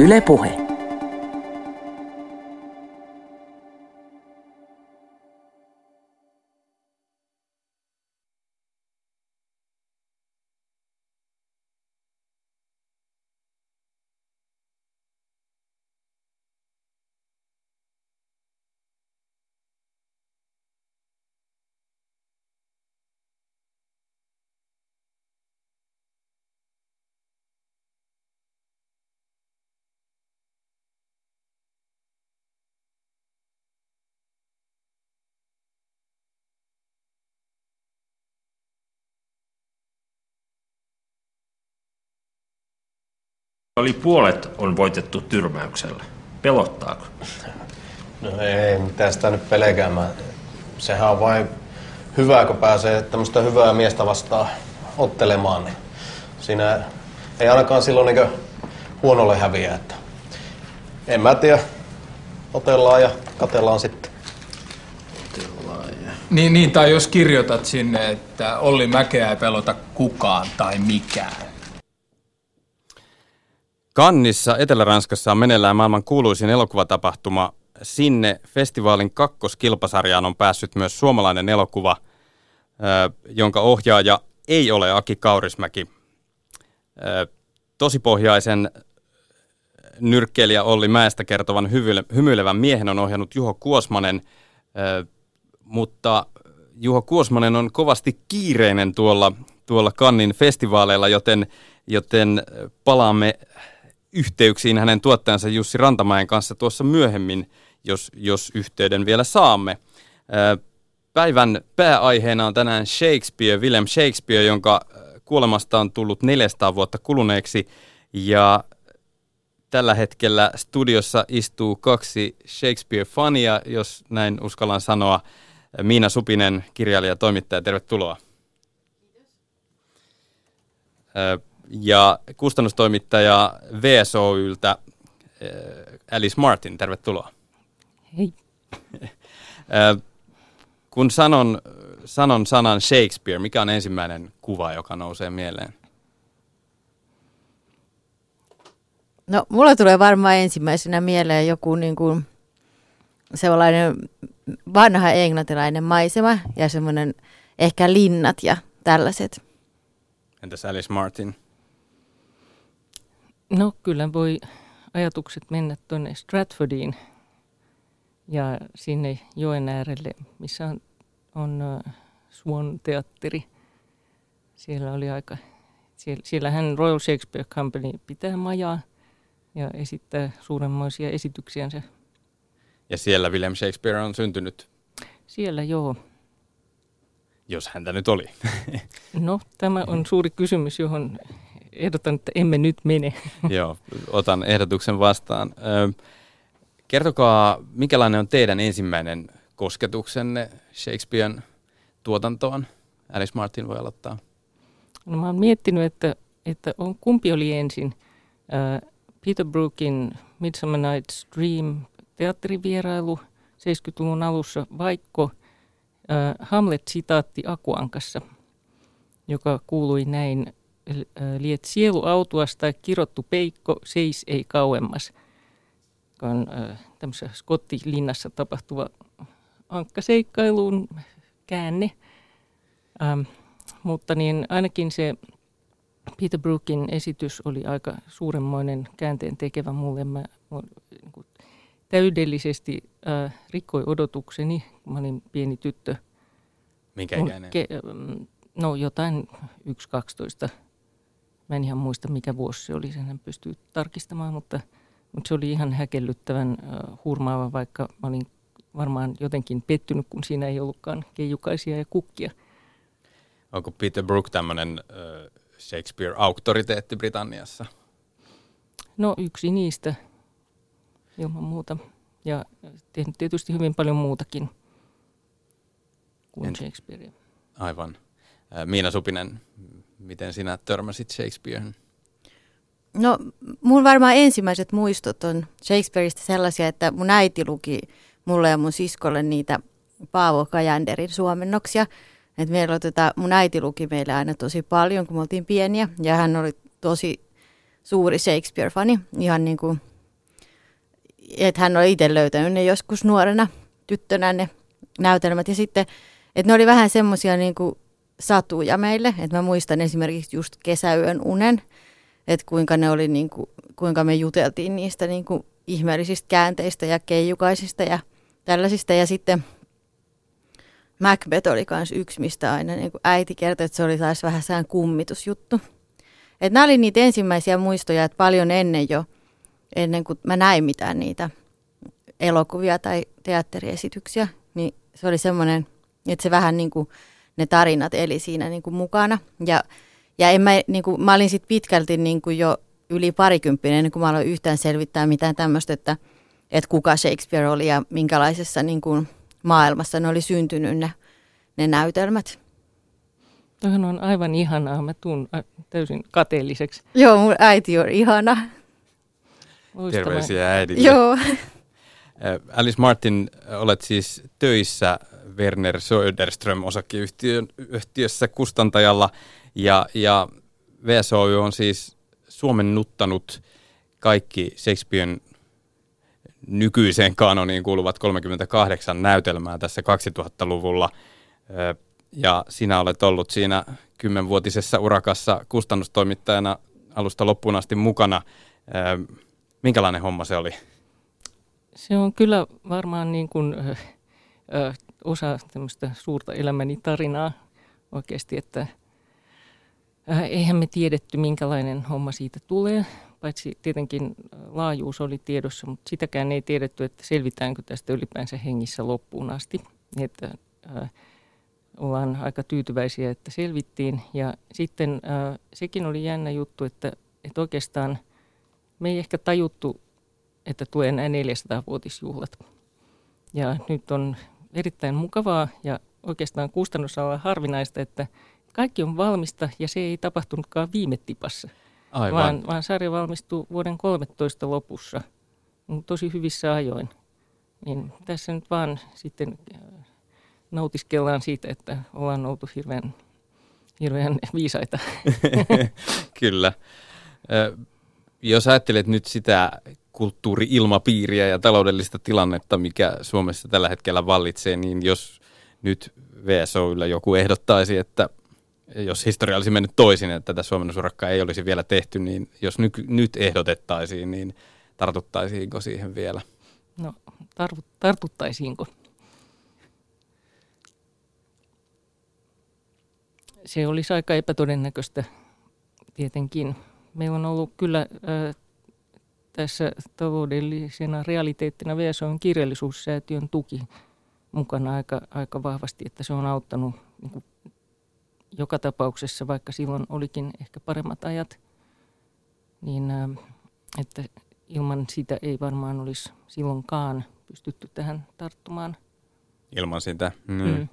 Yle Puhe. Oli puolet on voitettu tyrmäyksellä. Pelottaako? No ei mitään sitä nyt pelkäämään. Sehän on vain hyvä, kun pääsee tämmöistä hyvää miestä vastaan ottelemaan. Niin siinä ei ainakaan silloin niin huonolle häviä. Että en mä tiedä. Otellaan ja katellaan sitten. Niin, niin, tai jos kirjoitat sinne, että Olli Mäkeä ei pelota kukaan tai mikään. Kannissa Etelä-Ranskassa on meneillään maailman kuuluisin elokuvatapahtuma. Sinne festivaalin kakkoskilpasarjaan on päässyt myös suomalainen elokuva, jonka ohjaaja ei ole Aki Kaurismäki. Tosipohjaisen nyrkkeilijä Olli Mäestä kertovan hymyilevän miehen on ohjannut Juho Kuosmanen, mutta Juho Kuosmanen on kovasti kiireinen tuolla, tuolla Kannin festivaaleilla, joten, joten palaamme yhteyksiin hänen tuottajansa Jussi Rantamäen kanssa tuossa myöhemmin, jos, jos yhteyden vielä saamme. Päivän pääaiheena on tänään Shakespeare, William Shakespeare, jonka kuolemasta on tullut 400 vuotta kuluneeksi. Ja tällä hetkellä studiossa istuu kaksi Shakespeare-fania, jos näin uskallan sanoa. Miina Supinen, kirjailija ja toimittaja, tervetuloa. Kiitos ja kustannustoimittaja VSOYltä eh, Alice Martin, tervetuloa. Hei. Eh, kun sanon, sanon sanan Shakespeare, mikä on ensimmäinen kuva, joka nousee mieleen? No, mulla tulee varmaan ensimmäisenä mieleen joku niin kuin sellainen vanha englantilainen maisema ja semmoinen ehkä linnat ja tällaiset. Entäs Alice Martin? No kyllä voi ajatukset mennä tuonne Stratfordiin ja sinne joen äärelle, missä on, on Swan-teatteri. Siellä oli aika, siellä, siellähän Royal Shakespeare Company pitää majaa ja esittää suuremmoisia esityksiänsä. Ja siellä William Shakespeare on syntynyt? Siellä joo. Jos häntä nyt oli. no, tämä on suuri kysymys, johon ehdotan, että emme nyt mene. Joo, otan ehdotuksen vastaan. Kertokaa, minkälainen on teidän ensimmäinen kosketuksenne Shakespearen tuotantoon? Alice Martin voi aloittaa. No mä oon miettinyt, että, että on, kumpi oli ensin. Peter Brookin Midsummer Night's Dream teatterivierailu 70-luvun alussa, vaikka Hamlet-sitaatti Akuankassa, joka kuului näin, liet sielu autuasta kirottu peikko, seis ei kauemmas. Joka on tämmöisessä Skottilinnassa tapahtuva ankkaseikkailuun käänne. Ähm, mutta niin ainakin se Peter Brookin esitys oli aika suuremmoinen käänteen tekevä mulle. Mä, mä niin täydellisesti äh, rikkoi odotukseni, kun mä olin pieni tyttö. Minkä ikäinen? Ke, no jotain 1-12 Mä en ihan muista, mikä vuosi se oli, sen pystyy tarkistamaan, mutta, mutta se oli ihan häkellyttävän uh, hurmaava, vaikka mä olin varmaan jotenkin pettynyt, kun siinä ei ollutkaan keijukaisia ja kukkia. Onko Peter Brook tämmöinen uh, Shakespeare-auktoriteetti Britanniassa? No yksi niistä ilman muuta. Ja tehnyt tietysti hyvin paljon muutakin kuin en... Shakespearea. Aivan. Miina Supinen, miten sinä törmäsit Shakespearen? No, mun varmaan ensimmäiset muistot on Shakespeareista sellaisia, että mun äiti luki mulle ja mun siskolle niitä Paavo Kajanderin suomennoksia. Et meillä oli, tota, mun äiti luki meille aina tosi paljon, kun me oltiin pieniä, ja hän oli tosi suuri Shakespeare-fani, ihan niin kuin että hän oli itse löytänyt ne joskus nuorena tyttönä ne näytelmät. Ja sitten, että ne oli vähän semmoisia niin satuja meille, että mä muistan esimerkiksi just kesäyön unen, että kuinka ne oli niin kuin, kuinka me juteltiin niistä niin kuin ihmeellisistä käänteistä ja keijukaisista ja tällaisista. Ja sitten Macbeth oli myös yksi, mistä aina niin kuin äiti kertoi, että se oli taas vähän sään kummitusjuttu. Että nämä oli niitä ensimmäisiä muistoja, että paljon ennen jo, ennen kuin mä näin mitään niitä elokuvia tai teatteriesityksiä, niin se oli semmoinen, että se vähän niin kuin ne tarinat eli siinä niin kuin mukana. Ja, ja en mä, niin kuin, mä olin sitten pitkälti niin kuin jo yli parikymppinen, ennen kuin mä aloin yhtään selvittää mitään tämmöistä, että, että kuka Shakespeare oli ja minkälaisessa niin kuin maailmassa ne oli syntynyt ne, ne näytelmät. Tuohan on aivan ihanaa. Mä tuun täysin kateelliseksi. Joo, mun äiti on ihana. Loistavaa. Terveisiä äidille. Joo. Alice Martin, olet siis töissä Werner Söderström osakeyhtiössä kustantajalla ja, ja VSOY on siis suomennuttanut kaikki Shakespearen nykyiseen kanoniin kuuluvat 38 näytelmää tässä 2000-luvulla. Ja sinä olet ollut siinä kymmenvuotisessa urakassa kustannustoimittajana alusta loppuun asti mukana. Minkälainen homma se oli? Se on kyllä varmaan niin kuin, ö, osa tämmöistä suurta elämäni tarinaa oikeasti, että äh, eihän me tiedetty minkälainen homma siitä tulee, paitsi tietenkin laajuus oli tiedossa, mutta sitäkään ei tiedetty, että selvitäänkö tästä ylipäänsä hengissä loppuun asti. Että äh, ollaan aika tyytyväisiä, että selvittiin. Ja sitten äh, sekin oli jännä juttu, että, että oikeastaan me ei ehkä tajuttu, että tulee näin 400-vuotisjuhlat. Ja nyt on erittäin mukavaa ja oikeastaan kustannusalla harvinaista, että kaikki on valmista ja se ei tapahtunutkaan viime tipassa. Aivan. Vaan, vaan sarja valmistuu vuoden 13 lopussa, tosi hyvissä ajoin. Niin tässä nyt vaan sitten äh, nautiskellaan siitä, että ollaan oltu hirveän, hirveän viisaita. Kyllä. Jos ajattelet nyt sitä kulttuuri-ilmapiiriä ja taloudellista tilannetta, mikä Suomessa tällä hetkellä vallitsee, niin jos nyt VSOylla joku ehdottaisi, että jos historia olisi mennyt toisin, että tätä suomennosurakkaa ei olisi vielä tehty, niin jos ny, nyt ehdotettaisiin, niin tartuttaisiinko siihen vielä? No, tartu, tartuttaisiinko? Se olisi aika epätodennäköistä tietenkin. Meillä on ollut kyllä äh, tässä taloudellisena realiteettina VSOn kirjallisuussäätiön tuki mukana aika, aika vahvasti, että se on auttanut niin kuin joka tapauksessa, vaikka silloin olikin ehkä paremmat ajat, niin että ilman sitä ei varmaan olisi silloinkaan pystytty tähän tarttumaan. Ilman sitä. Mm. Mm.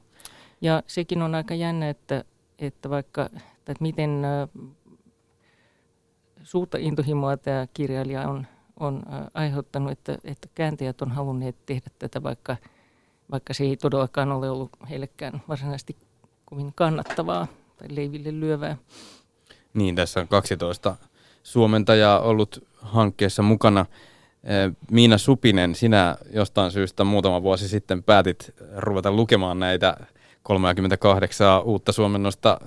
Ja sekin on aika jännä, että, että vaikka, että miten suurta intohimoa tämä kirjailija on, on aiheuttanut, että, että kääntäjät on halunneet tehdä tätä, vaikka, vaikka se ei todellakaan ole ollut heillekään varsinaisesti kovin kannattavaa tai leiville lyövää. Niin, tässä on 12 suomentajaa ollut hankkeessa mukana. Miina Supinen, sinä jostain syystä muutama vuosi sitten päätit ruveta lukemaan näitä 38 uutta suomennosta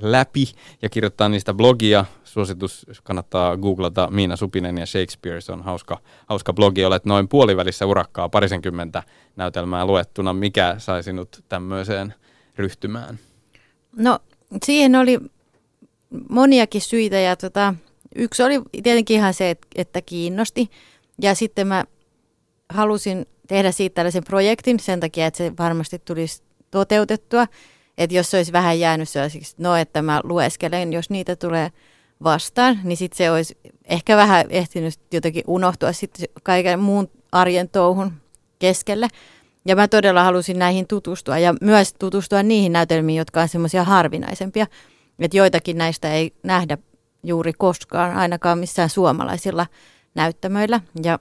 läpi ja kirjoittaa niistä blogia. Suositus kannattaa googlata Miina Supinen ja Shakespeare, se on hauska, hauska blogi. Olet noin puolivälissä urakkaa parisenkymmentä näytelmää luettuna. Mikä sai sinut tämmöiseen ryhtymään? No siihen oli moniakin syitä ja tota, yksi oli tietenkin ihan se, että kiinnosti. Ja sitten mä halusin tehdä siitä tällaisen projektin sen takia, että se varmasti tulisi toteutettua. Että jos se olisi vähän jäänyt sellaisiksi, no että mä lueskelen, jos niitä tulee vastaan, niin sitten se olisi ehkä vähän ehtinyt jotenkin unohtua sitten kaiken muun arjen touhun keskelle. Ja mä todella halusin näihin tutustua ja myös tutustua niihin näytelmiin, jotka on semmoisia harvinaisempia. Että joitakin näistä ei nähdä juuri koskaan, ainakaan missään suomalaisilla näyttämöillä. Ja,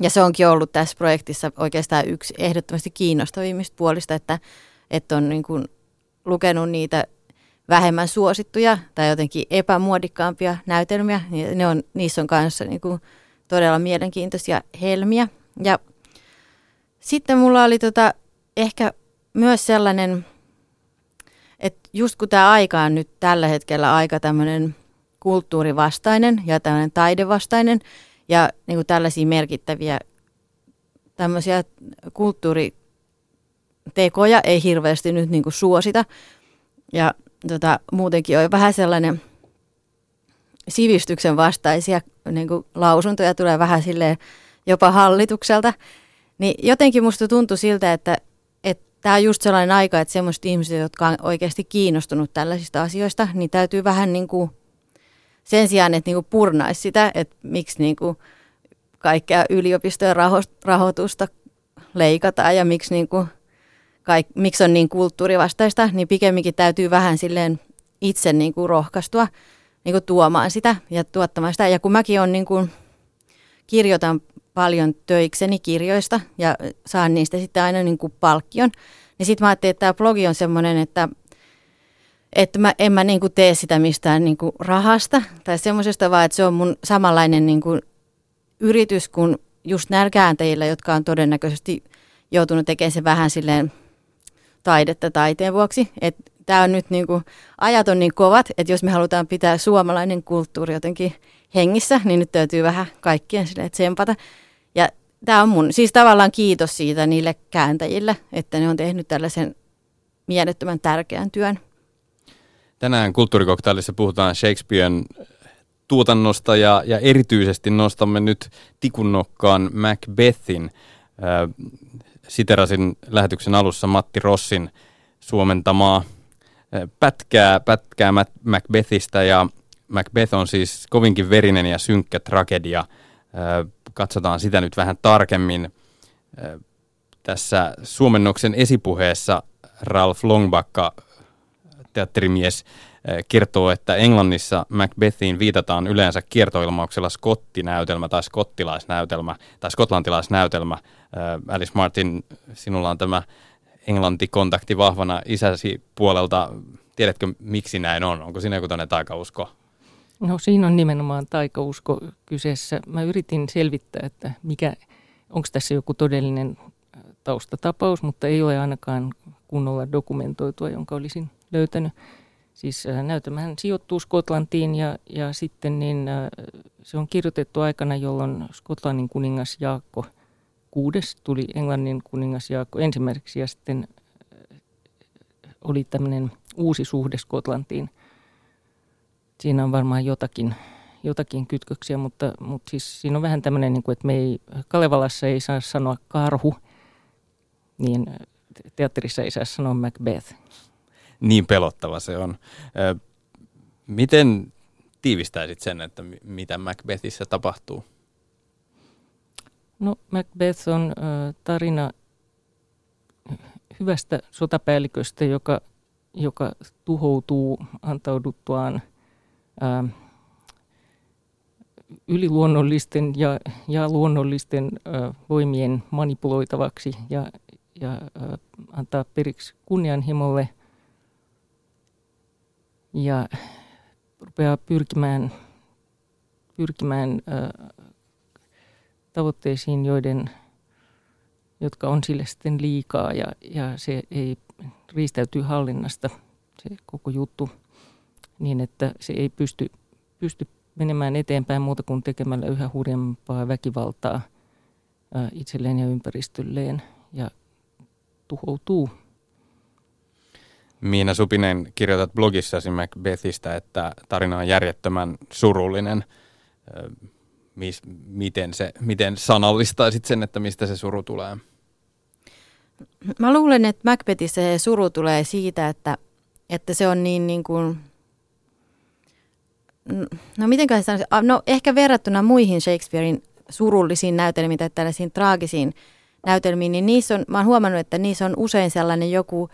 ja se onkin ollut tässä projektissa oikeastaan yksi ehdottomasti kiinnostavimmista puolista, että, että on niin kuin lukenut niitä vähemmän suosittuja tai jotenkin epämuodikkaampia näytelmiä. Niin ne on, niissä on kanssa niin kuin todella mielenkiintoisia helmiä. Ja sitten mulla oli tota, ehkä myös sellainen, että just kun tämä aika on nyt tällä hetkellä aika tämmöinen kulttuurivastainen ja tämmöinen taidevastainen ja niin kuin tällaisia merkittäviä tämmöisiä kulttuuritekoja ei hirveästi nyt niin kuin suosita. Ja tota, muutenkin on vähän sellainen sivistyksen vastaisia niin kuin lausuntoja tulee vähän silleen jopa hallitukselta. Niin jotenkin musta tuntui siltä, että tämä on just sellainen aika, että semmoiset ihmiset, jotka on oikeasti kiinnostunut tällaisista asioista, niin täytyy vähän niin kuin sen sijaan, että niin kuin purnaisi sitä, että miksi niin kuin kaikkea yliopistojen rahoitusta leikataan ja miksi, niin kuin kaik, miksi on niin kulttuurivastaista, niin pikemminkin täytyy vähän silleen itse niin kuin rohkaistua niin kuin tuomaan sitä ja tuottamaan sitä. Ja kun mäkin on niin kuin, kirjoitan paljon töikseni kirjoista ja saan niistä sitten aina niin kuin palkkion, niin sitten mä ajattelin, että tämä blogi on semmoinen, että, että mä, en mä niin kuin tee sitä mistään niin kuin rahasta tai semmoisesta, vaan että se on mun samanlainen niin kuin yritys kuin just näillä jotka on todennäköisesti joutunut tekemään se vähän silleen taidetta taiteen vuoksi. Tämä on nyt niin kuin, ajat on niin kovat, että jos me halutaan pitää suomalainen kulttuuri jotenkin hengissä, niin nyt täytyy vähän kaikkien sille tsempata. Ja tämä on mun, siis tavallaan kiitos siitä niille kääntäjille, että ne on tehnyt tällaisen mielettömän tärkeän työn. Tänään kulttuurikoktailissa puhutaan Shakespearen tuotannosta ja, ja erityisesti nostamme nyt tikunnokkaan Macbethin. Siterasin lähetyksen alussa Matti Rossin suomentamaa pätkää, pätkää Macbethistä ja Macbeth on siis kovinkin verinen ja synkkä tragedia. Katsotaan sitä nyt vähän tarkemmin. Tässä suomennoksen esipuheessa Ralph Longbakka, teatterimies, kertoo, että Englannissa Macbethiin viitataan yleensä kiertoilmauksella skottinäytelmä tai skottilaisnäytelmä tai skotlantilaisnäytelmä. Alice Martin, sinulla on tämä englantikontakti vahvana isäsi puolelta. Tiedätkö, miksi näin on? Onko siinä joku tämmöinen taikausko? No siinä on nimenomaan taikausko kyseessä. Mä yritin selvittää, että mikä, onko tässä joku todellinen taustatapaus, mutta ei ole ainakaan kunnolla dokumentoitua, jonka olisin löytänyt. Siis äh, näytelmähän sijoittuu Skotlantiin ja, ja sitten niin, äh, se on kirjoitettu aikana, jolloin Skotlannin kuningas Jaakko – kuudes tuli Englannin kuningas Jaakko ensimmäiseksi ja sitten äh, oli tämmöinen uusi suhde Skotlantiin. Siinä on varmaan jotakin, jotakin kytköksiä, mutta, mutta siis siinä on vähän tämmöinen, niin kuin, että me ei, Kalevalassa ei saa sanoa karhu, niin teatterissa ei saa sanoa Macbeth. Niin pelottava se on. Miten tiivistäisit sen, että mitä Macbethissä tapahtuu? No Macbeth on tarina hyvästä sotapäälliköstä, joka, joka tuhoutuu antauduttuaan yliluonnollisten ja, ja luonnollisten voimien manipuloitavaksi ja, ja antaa periksi kunnianhimolle ja rupeaa pyrkimään, pyrkimään äh, tavoitteisiin, joiden, jotka on sille sitten liikaa ja, ja se ei riistäytyy hallinnasta se koko juttu niin, että se ei pysty, pysty menemään eteenpäin muuta kuin tekemällä yhä hurjempaa väkivaltaa ää, itselleen ja ympäristölleen ja tuhoutuu. Miina Supinen, kirjoitat blogissasi Macbethistä, että tarina on järjettömän surullinen miten, se, miten sanallistaisit sen, että mistä se suru tulee? Mä luulen, että Macbethissä se suru tulee siitä, että, että se on niin, niin kuin, no miten sanoisi, no ehkä verrattuna muihin Shakespearein surullisiin näytelmiin tai tällaisiin traagisiin näytelmiin, niin niissä on, mä oon huomannut, että niissä on usein sellainen joku,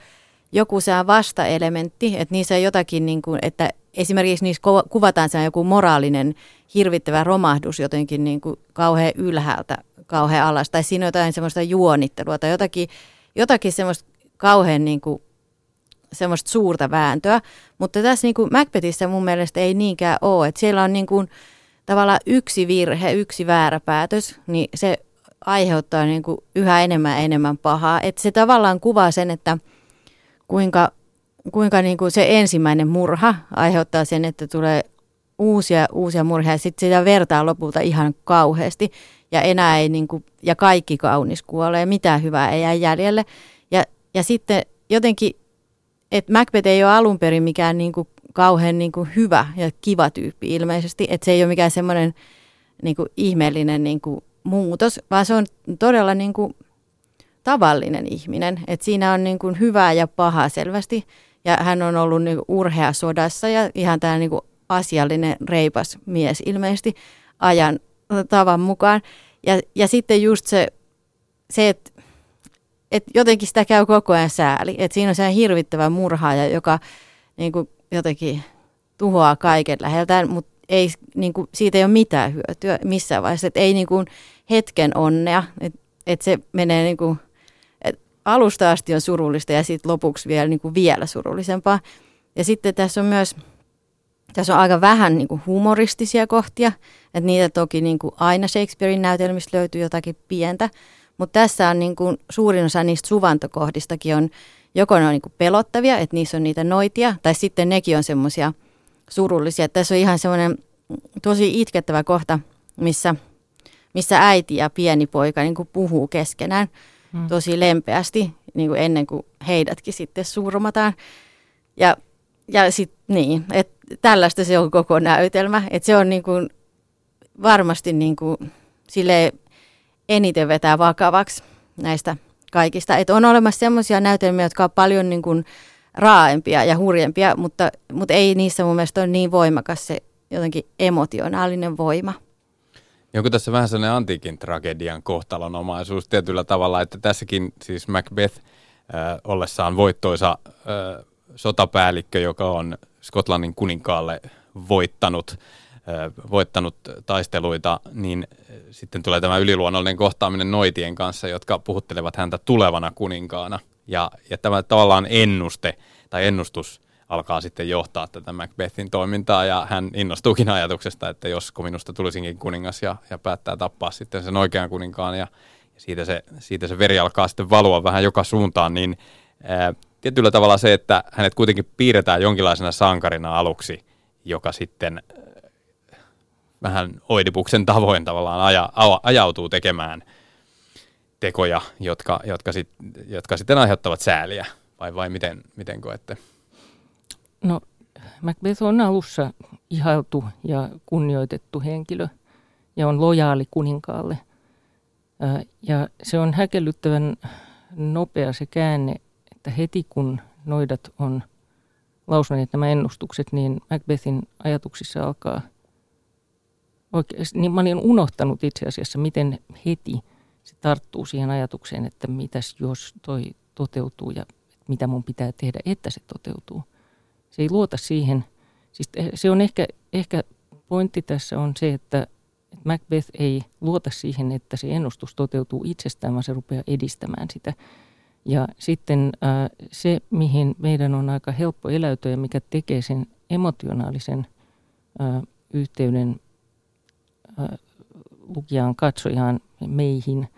joku se vastaelementti, että niissä on jotakin, niin kuin, että esimerkiksi niissä kuvataan se joku moraalinen hirvittävä romahdus jotenkin niin kuin kauhean ylhäältä, kauhean alas, tai siinä on jotain semmoista juonittelua tai jotakin, jotakin semmoista kauhean niin kuin, semmoista suurta vääntöä, mutta tässä niin kuin Macbethissä mun mielestä ei niinkään ole, että siellä on niin kuin, tavallaan yksi virhe, yksi väärä päätös, niin se aiheuttaa niin kuin yhä enemmän ja enemmän pahaa. Että se tavallaan kuvaa sen, että kuinka, kuinka niin kuin se ensimmäinen murha aiheuttaa sen, että tulee uusia, uusia murhia ja sitten sitä vertaa lopulta ihan kauheasti ja enää ei niin kuin, ja kaikki kaunis kuolee mitään hyvää ei jää jäljelle. Ja, ja sitten jotenkin, että Macbeth ei ole alun perin mikään niin kuin kauhean niin kuin hyvä ja kiva tyyppi ilmeisesti, että se ei ole mikään semmoinen niin kuin ihmeellinen niin kuin muutos, vaan se on todella niin kuin tavallinen ihminen. että siinä on niin kuin hyvää ja pahaa selvästi ja hän on ollut niin kuin urhea sodassa ja ihan tämä niin kuin asiallinen, reipas mies ilmeisesti ajan tavan mukaan. Ja, ja sitten just se, se että et jotenkin sitä käy koko ajan sääli. Että siinä on se hirvittävä murhaaja, joka niin kuin jotenkin tuhoaa kaiken läheltään, mutta ei, niin kuin, siitä ei ole mitään hyötyä missään vaiheessa. Että ei niin kuin hetken onnea, että et se menee niin kuin, et alusta asti on surullista ja sitten lopuksi vielä, niin kuin vielä surullisempaa. Ja sitten tässä on myös tässä on aika vähän niin kuin humoristisia kohtia, että niitä toki niin kuin aina Shakespearein näytelmistä löytyy jotakin pientä, mutta tässä on niin kuin suurin osa niistä suvantokohdistakin on, joko ne on niin kuin pelottavia, että niissä on niitä noitia, tai sitten nekin on semmoisia surullisia. Tässä on ihan semmoinen tosi itkettävä kohta, missä, missä äiti ja pieni poika niin kuin puhuu keskenään hmm. tosi lempeästi, niin kuin ennen kuin heidätkin sitten surmataan. Ja, ja sitten niin, että tällaista se on koko näytelmä. Että se on niin kuin varmasti niin kuin sille eniten vetää vakavaksi näistä kaikista. Että on olemassa sellaisia näytelmiä, jotka on paljon niin kuin raaempia ja hurjempia, mutta, mutta ei niissä mun mielestä ole niin voimakas se jotenkin emotionaalinen voima. Onko tässä vähän sellainen antiikin tragedian kohtalonomaisuus tietyllä tavalla, että tässäkin siis Macbeth äh, ollessaan voittoisa äh, sotapäällikkö, joka on Skotlannin kuninkaalle voittanut, voittanut taisteluita, niin sitten tulee tämä yliluonnollinen kohtaaminen noitien kanssa, jotka puhuttelevat häntä tulevana kuninkaana. Ja, ja tämä tavallaan ennuste tai ennustus alkaa sitten johtaa tätä Macbethin toimintaa ja hän innostuukin ajatuksesta, että jos minusta tulisinkin kuningas ja, ja päättää tappaa sitten sen oikean kuninkaan ja, ja siitä, se, siitä se veri alkaa sitten valua vähän joka suuntaan, niin ää, tietyllä tavalla se, että hänet kuitenkin piirretään jonkinlaisena sankarina aluksi, joka sitten äh, vähän oidipuksen tavoin tavallaan aja, ajautuu tekemään tekoja, jotka, jotka, sit, jotka sitten aiheuttavat sääliä. Vai, vai miten, miten koette? No Macbeth on alussa ihailtu ja kunnioitettu henkilö ja on lojaali kuninkaalle. Ja se on häkellyttävän nopea se käänne että heti kun noidat on lausuneet nämä ennustukset, niin Macbethin ajatuksissa alkaa oikeasti, niin mä olin unohtanut itse asiassa, miten heti se tarttuu siihen ajatukseen, että mitäs jos toi toteutuu ja mitä mun pitää tehdä, että se toteutuu. Se ei luota siihen. Siis se on ehkä, ehkä pointti tässä on se, että Macbeth ei luota siihen, että se ennustus toteutuu itsestään, vaan se rupeaa edistämään sitä. Ja sitten äh, se, mihin meidän on aika helppo eläytyä ja mikä tekee sen emotionaalisen äh, yhteyden äh, lukijaan, katsojaan, meihin,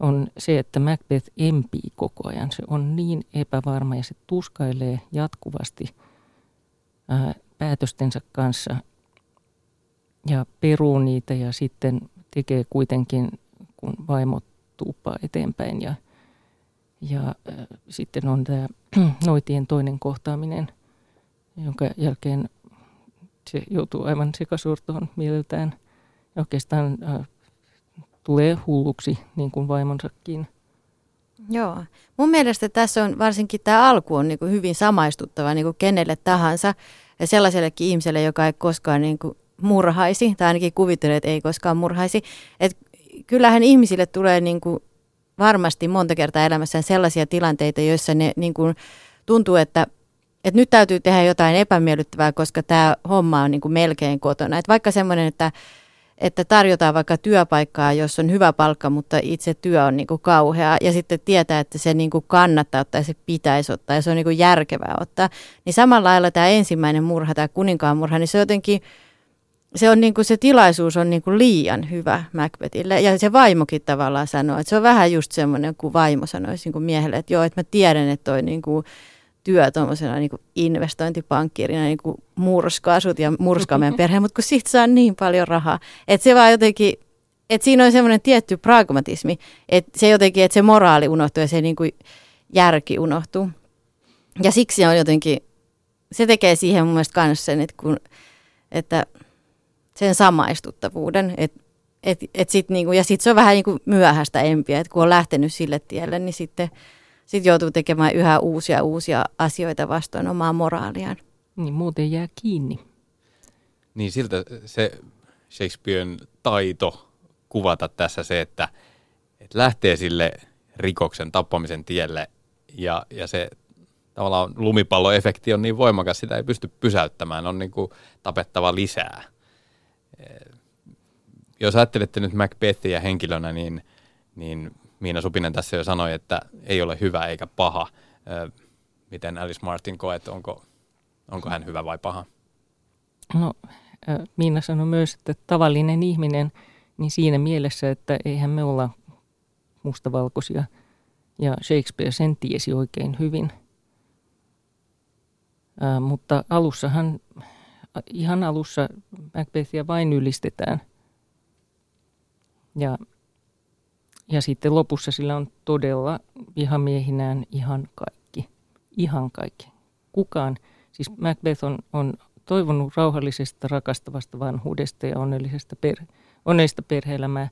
on se, että Macbeth empii koko ajan. Se on niin epävarma ja se tuskailee jatkuvasti päätöstensä kanssa ja peruu niitä ja sitten tekee kuitenkin, kun vaimo tuuppaa eteenpäin ja – ja sitten on tämä noitien toinen kohtaaminen, jonka jälkeen se joutuu aivan sekasortoon mieleltään. Ja oikeastaan äh, tulee hulluksi, niin kuin vaimonsakin. Joo. Mun mielestä tässä on varsinkin tämä alku on niin kuin hyvin samaistuttava niin kuin kenelle tahansa ja sellaisellekin ihmiselle, joka ei koskaan niin kuin murhaisi, tai ainakin kuvittelee, että ei koskaan murhaisi. Et kyllähän ihmisille tulee niin kuin varmasti monta kertaa elämässään sellaisia tilanteita, joissa ne niin kuin tuntuu, että, että nyt täytyy tehdä jotain epämiellyttävää, koska tämä homma on niin kuin melkein kotona. Että vaikka semmoinen, että, että tarjotaan vaikka työpaikkaa, jos on hyvä palkka, mutta itse työ on niin kuin kauhea ja sitten tietää, että se niin kuin kannattaa ottaa ja se pitäisi ottaa ja se on niin kuin järkevää ottaa. Niin samalla lailla tämä ensimmäinen murha, tämä kuninkaan murha, niin se jotenkin se, on niin kuin, se tilaisuus on niin kuin liian hyvä Macbethille. Ja se vaimokin tavallaan sanoo, että se on vähän just semmoinen, kuin vaimo sanoisi niin kuin miehelle, että joo, että mä tiedän, että toi niin kuin työ tuommoisena niin investointipankkirina niin murskaa sut ja murskaa meidän perheen, mutta kun siitä saa niin paljon rahaa, että se vaan jotenkin, että siinä on semmoinen tietty pragmatismi, että se jotenkin, että se moraali unohtuu ja se niin kuin järki unohtuu. Ja siksi on jotenkin, se tekee siihen mun mielestä kanssa sen, että, kun, että sen samaistuttavuuden, että et, et sit niinku, ja sitten se on vähän niinku myöhäistä empiä, että kun on lähtenyt sille tielle, niin sitten sit joutuu tekemään yhä uusia uusia asioita vastoin omaa moraaliaan. Niin muuten jää kiinni. Niin siltä se Shakespearen taito kuvata tässä se, että, että lähtee sille rikoksen tappamisen tielle ja, ja se tavallaan lumipalloefekti on niin voimakas, sitä ei pysty pysäyttämään, on niin kuin tapettava lisää. Jos ajattelette nyt Macbethia henkilönä, niin, niin Miina Supinen tässä jo sanoi, että ei ole hyvä eikä paha. Miten Alice Martin koet, onko, onko hän hyvä vai paha? No, Miina sanoi myös, että tavallinen ihminen, niin siinä mielessä, että eihän me olla mustavalkoisia. Ja Shakespeare sen tiesi oikein hyvin. Ää, mutta alussahan, ihan alussa Macbethia vain ylistetään. Ja, ja sitten lopussa sillä on todella vihamiehinään ihan kaikki. Ihan kaikki. Kukaan, siis Macbeth on, on toivonut rauhallisesta, rakastavasta vanhuudesta ja onnellisesta per, onnellista perhe-elämää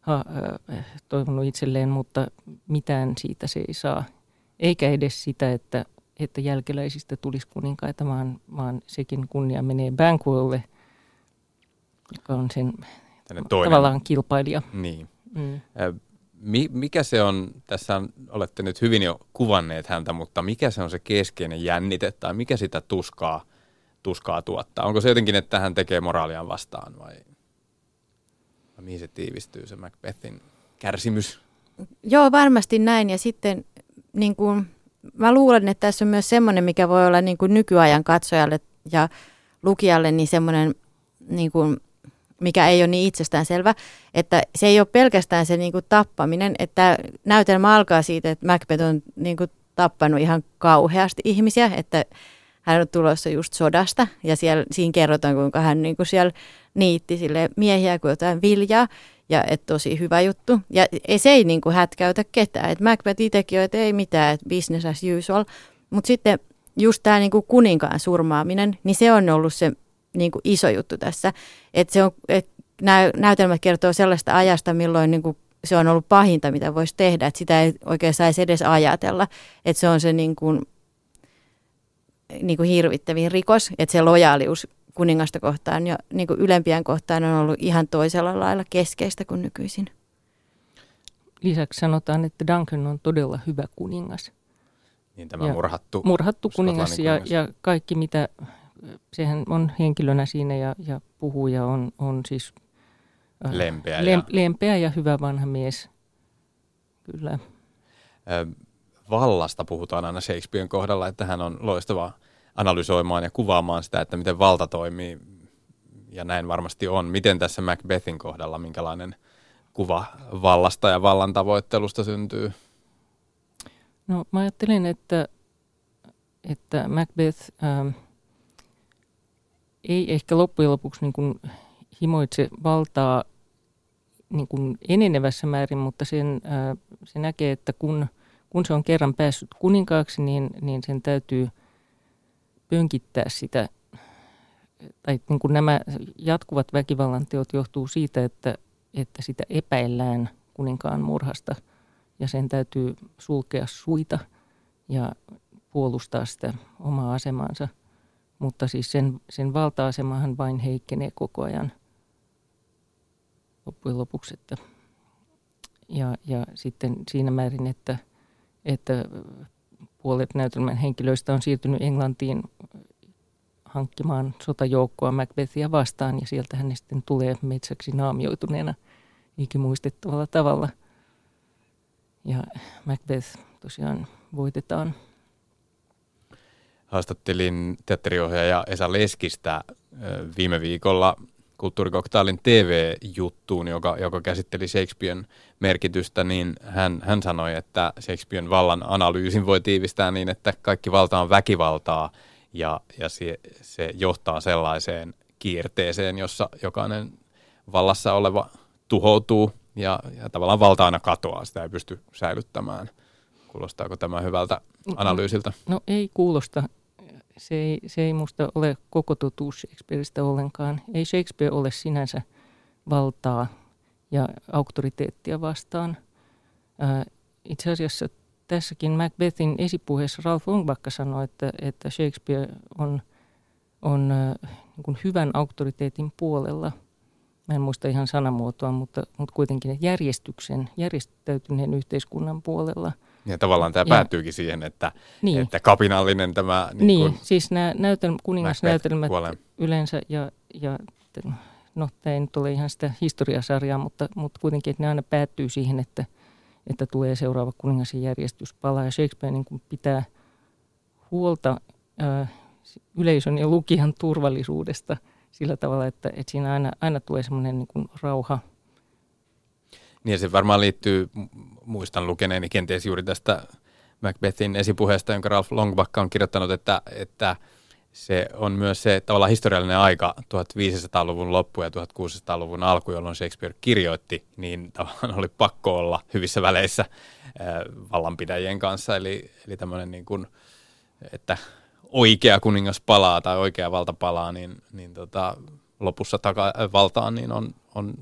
ha, äh, toivonut itselleen, mutta mitään siitä se ei saa. Eikä edes sitä, että, että jälkeläisistä tulisi kuninkaita, vaan, vaan sekin kunnia menee Banquolle, joka on sen toinen. tavallaan kilpailija. Niin. Mm. Mikä se on, tässä olette nyt hyvin jo kuvanneet häntä, mutta mikä se on se keskeinen jännite tai mikä sitä tuskaa, tuskaa tuottaa? Onko se jotenkin, että hän tekee moraaliaan vastaan vai, vai mihin se tiivistyy se Macbethin kärsimys? Joo, varmasti näin ja sitten niin kuin, mä luulen, että tässä on myös semmoinen, mikä voi olla niin kuin nykyajan katsojalle ja lukijalle niin semmoinen niin kuin mikä ei ole niin itsestäänselvä, että se ei ole pelkästään se niin kuin tappaminen, että näytelmä alkaa siitä, että Macbeth on niin kuin tappanut ihan kauheasti ihmisiä, että hän on tulossa just sodasta ja siellä, siinä kerrotaan, kuinka hän niin kuin siellä niitti sille miehiä kuin jotain viljaa ja että tosi hyvä juttu. Ja se ei niin kuin hätkäytä ketään. että Macbeth itsekin on, että ei mitään, että business as usual. Mutta sitten just tämä niin kuninkaan surmaaminen, niin se on ollut se niin kuin iso juttu tässä. Että se on, et nämä näytelmät kertoo sellaista ajasta, milloin niin kuin se on ollut pahinta, mitä voisi tehdä. Että sitä ei oikein saisi edes ajatella. Että se on se niin kuin, niin kuin hirvittävin rikos. Että se lojaalius kuningasta kohtaan ja niin kuin ylempien kohtaan on ollut ihan toisella lailla keskeistä kuin nykyisin. Lisäksi sanotaan, että Duncan on todella hyvä kuningas. Niin tämä ja murhattu, murhattu kuningas, ja, kuningas ja kaikki mitä sehän on henkilönä siinä ja, ja puhuja on, on siis äh, lempeä, lem, ja... lempeä ja hyvä vanha mies. Kyllä. Äh, vallasta puhutaan aina Shakespearen kohdalla, että hän on loistava analysoimaan ja kuvaamaan sitä, että miten valta toimii. Ja näin varmasti on. Miten tässä Macbethin kohdalla, minkälainen kuva vallasta ja vallan tavoittelusta syntyy? No mä ajattelen, että, että Macbeth... Ähm, ei ehkä loppujen lopuksi niin kuin himoitse valtaa niin kuin enenevässä määrin, mutta sen, ää, se näkee, että kun, kun se on kerran päässyt kuninkaaksi, niin, niin sen täytyy pönkittää sitä. Tai niin kuin nämä jatkuvat väkivallan teot johtuu siitä, että, että sitä epäillään kuninkaan murhasta ja sen täytyy sulkea suita ja puolustaa sitä omaa asemansa – mutta siis sen, sen valta-asemahan vain heikkenee koko ajan loppujen lopuksi. Että, ja, ja sitten siinä määrin, että, että puolet näytelmän henkilöistä on siirtynyt Englantiin hankkimaan sotajoukkoa Macbethia vastaan ja sieltä hän sitten tulee metsäksi naamioituneena ikimuistettavalla tavalla. Ja Macbeth tosiaan voitetaan – haastattelin teatteriohjaaja Esa Leskistä viime viikolla kulttuurikoktailin TV-juttuun, joka, joka käsitteli Shakespearen merkitystä, niin hän, hän sanoi, että Shakespearen vallan analyysin voi tiivistää niin, että kaikki valta on väkivaltaa ja, ja se, se johtaa sellaiseen kierteeseen, jossa jokainen vallassa oleva tuhoutuu ja, ja tavallaan valta aina katoaa, sitä ei pysty säilyttämään. Kuulostaako tämä hyvältä analyysiltä? No ei kuulosta se ei, se ei musta ole koko totuus Shakespeareista ollenkaan. Ei Shakespeare ole sinänsä valtaa ja auktoriteettia vastaan. Itse asiassa tässäkin Macbethin esipuheessa Ralph Longbakka sanoi, että, että Shakespeare on, on niin kuin hyvän auktoriteetin puolella. Mä en muista ihan sanamuotoa, mutta, mutta kuitenkin järjestyksen, järjestäytyneen yhteiskunnan puolella – ja tavallaan tämä ja, päättyykin siihen, että, niin. että kapinallinen tämä... Niin, niin kun, siis nämä näytel, kuningasnäytelmät yleensä ja, ja no tämä ei nyt ole ihan sitä historiasarjaa, mutta, mutta kuitenkin, että ne aina päättyy siihen, että, että tulee seuraava kuningasin järjestyspala ja Shakespeare niin kuin pitää huolta ää, yleisön ja lukijan turvallisuudesta sillä tavalla, että, että siinä aina, aina tulee semmoinen niin rauha – niin se varmaan liittyy, muistan lukeneeni kenties juuri tästä Macbethin esipuheesta, jonka Ralph Longbacka on kirjoittanut, että, että se on myös se tavallaan historiallinen aika 1500-luvun loppu ja 1600-luvun alku, jolloin Shakespeare kirjoitti, niin tavallaan oli pakko olla hyvissä väleissä vallanpitäjien kanssa. Eli, eli tämmöinen niin kuin, että oikea kuningas palaa tai oikea valta palaa, niin, niin tota, lopussa taka, valtaan, niin on, on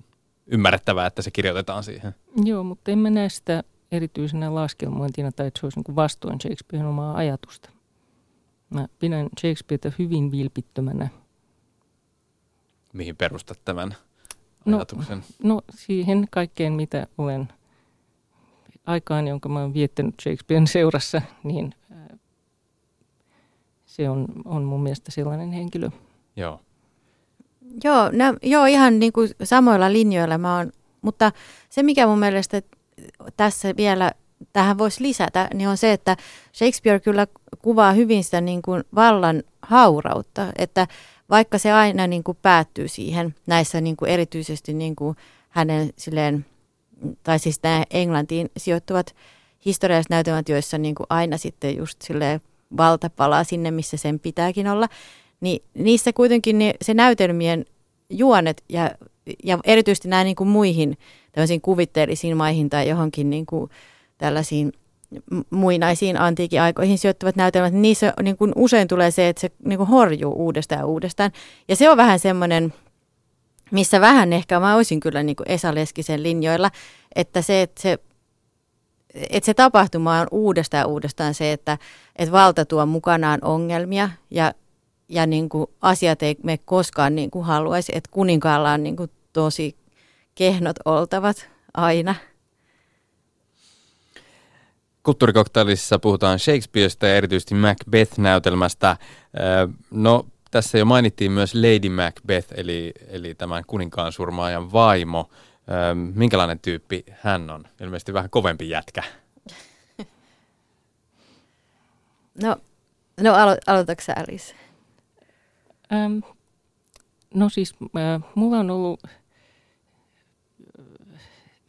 ymmärrettävää, että se kirjoitetaan siihen. Joo, mutta en mä näe sitä erityisenä laskelmointina tai että se olisi niin vastoin Shakespearen omaa ajatusta. Mä pidän Shakespearea hyvin vilpittömänä. Mihin perustat tämän no, ajatuksen? No siihen kaikkeen, mitä olen aikaan, jonka mä olen viettänyt Shakespearen seurassa, niin se on, on mun mielestä sellainen henkilö. Joo. Joo, no, joo ihan niin kuin samoilla linjoilla mä oon, mutta se mikä mun mielestä tässä vielä tähän voisi lisätä, niin on se, että Shakespeare kyllä kuvaa hyvin sitä niin kuin vallan haurautta, että vaikka se aina niin kuin päättyy siihen näissä niin kuin erityisesti niin kuin hänen silleen, tai siis nämä Englantiin sijoittuvat historialliset näytelmät, joissa niin kuin aina sitten just silleen valta palaa sinne, missä sen pitääkin olla, niin niissä kuitenkin ne, se näytelmien juonet ja, ja erityisesti näin niin kuin muihin tämmöisiin kuvitteellisiin maihin tai johonkin niin kuin tällaisiin muinaisiin antiikin aikoihin sijoittuvat näytelmät, niin niissä niin kuin usein tulee se, että se niin kuin horjuu uudestaan ja uudestaan. Ja se on vähän semmoinen, missä vähän ehkä mä olisin kyllä niin kuin Esa Leskisen linjoilla, että se, että se että se tapahtuma on uudestaan ja uudestaan se, että, että valta tuo mukanaan ongelmia ja ja niin kuin asiat ei me koskaan niin kuin haluaisi, että kuninkaalla on niin kuin tosi kehnot oltavat aina. Kulttuurikoktailissa puhutaan Shakespeareista ja erityisesti Macbeth-näytelmästä. No, tässä jo mainittiin myös Lady Macbeth, eli, eli tämän kuninkaan surmaajan vaimo. Minkälainen tyyppi hän on? Ilmeisesti vähän kovempi jätkä. No, no alo- aloitatko sä Alice? Ähm, no siis äh, mulla on ollut äh,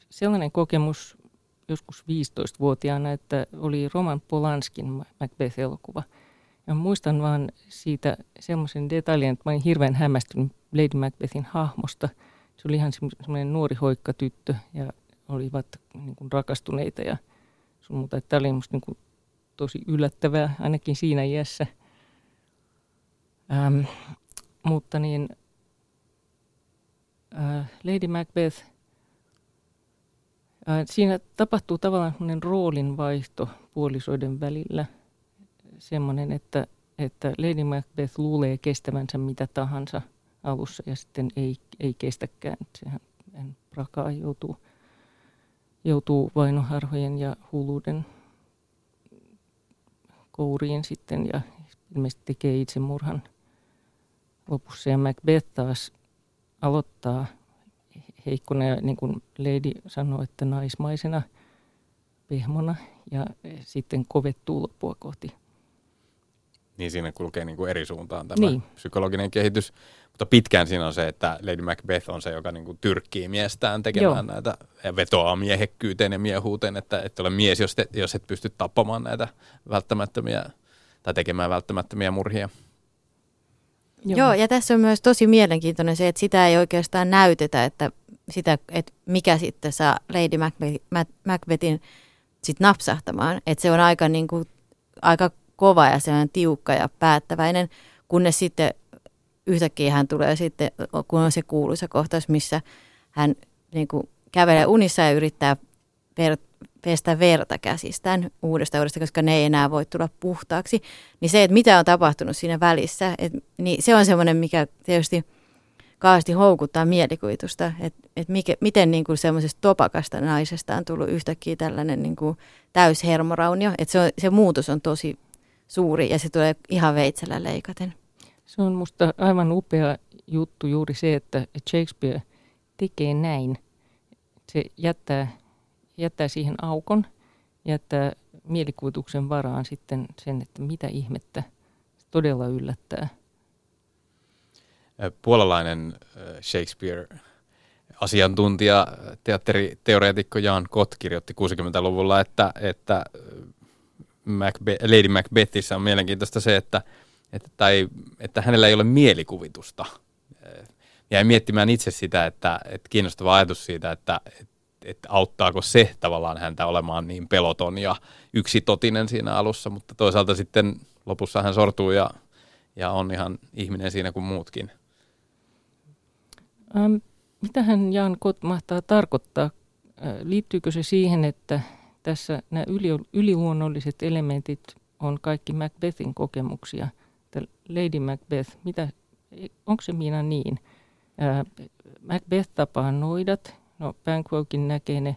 sellainen kokemus joskus 15-vuotiaana, että oli Roman Polanskin Macbeth-elokuva. Ja muistan vaan siitä semmoisen detaljin, että mä olin hirveän hämmästynyt Lady Macbethin hahmosta. Se oli ihan semmoinen nuori hoikka tyttö ja olivat niin kuin rakastuneita ja sun, mutta tämä oli musta niin kuin tosi yllättävää ainakin siinä iässä – Ähm, mutta niin äh, Lady Macbeth, äh, siinä tapahtuu tavallaan sellainen roolinvaihto puolisoiden välillä. Semmoinen, että, että Lady Macbeth luulee kestävänsä mitä tahansa alussa ja sitten ei, ei kestäkään. Sehän prakaa joutuu, joutuu vainoharhojen ja hulluuden kouriin sitten ja ilmeisesti tekee itsemurhan – lopussa. Ja Macbeth taas aloittaa heikkona ja niin kuin Lady sanoi, että naismaisena pehmona ja sitten kovettuu loppua kohti. Niin siinä kulkee niin kuin eri suuntaan tämä Niin. psykologinen kehitys. Mutta pitkään siinä on se, että Lady Macbeth on se, joka niin kuin tyrkkii miestään tekemään Joo. näitä ja vetoaa miehekkyyteen ja miehuuteen, että et ole mies, jos, te, jos et pysty tappamaan näitä välttämättömiä tai tekemään välttämättömiä murhia. Joo. Joo, ja tässä on myös tosi mielenkiintoinen se, että sitä ei oikeastaan näytetä, että, sitä, että mikä sitten saa Lady Macbeth, Mac- Macbethin sit napsahtamaan. Että se on aika, niin kuin, aika kova ja se on tiukka ja päättäväinen, kunnes sitten yhtäkkiä hän tulee sitten, kun on se kuuluisa kohtaus, missä hän niin kuin, kävelee unissa ja yrittää ver, pestä verta käsistään uudestaan uudestaan, koska ne ei enää voi tulla puhtaaksi. Niin se, että mitä on tapahtunut siinä välissä, et, niin se on semmoinen, mikä tietysti kauheasti houkuttaa mielikuvitusta, että et miten niin kuin semmoisesta topakasta naisesta on tullut yhtäkkiä tällainen niin kuin täyshermoraunio, että se, se muutos on tosi suuri ja se tulee ihan veitsellä leikaten. Se on musta aivan upea juttu juuri se, että Shakespeare tekee näin. Se jättää, jättää siihen aukon, jättää mielikuvituksen varaan sitten sen, että mitä ihmettä todella yllättää. Puolalainen ö, Shakespeare-asiantuntija, teatteriteoreetikko Jan Kott kirjoitti 60-luvulla, että, että Macbeth, Lady Macbethissä on mielenkiintoista se, että, että, tai, että hänellä ei ole mielikuvitusta. Jäin miettimään itse sitä, että, että kiinnostava ajatus siitä, että, että, että auttaako se tavallaan häntä olemaan niin peloton ja yksitotinen siinä alussa, mutta toisaalta sitten lopussa hän sortuu ja, ja on ihan ihminen siinä kuin muutkin. Ähm, mitähän Jan Kot mahtaa tarkoittaa? Äh, liittyykö se siihen, että tässä nämä yli, yliluonnolliset elementit on kaikki Macbethin kokemuksia? Lady Macbeth, mitä, onko se Miina niin? Äh, Macbeth tapaa noidat, no Banquokin näkee ne,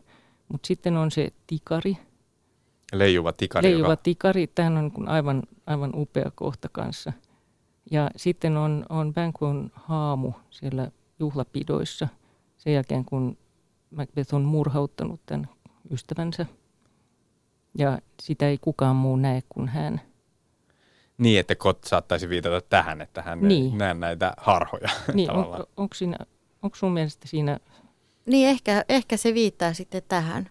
mutta sitten on se tikari, Leijuva tikari, leijuva joka, tikari, tämähän on niin aivan, aivan upea kohta kanssa. Ja sitten on, on Banquon haamu siellä juhlapidoissa sen jälkeen, kun Macbeth on murhauttanut tämän ystävänsä. Ja sitä ei kukaan muu näe kuin hän. niin, että Kot saattaisi viitata tähän, että hän niin. Niin. ei näe näitä harhoja. Niin, tavallaan. on, onko, siinä, onko sun mielestä siinä, Niin ehkä, ehkä se viittaa sitten tähän.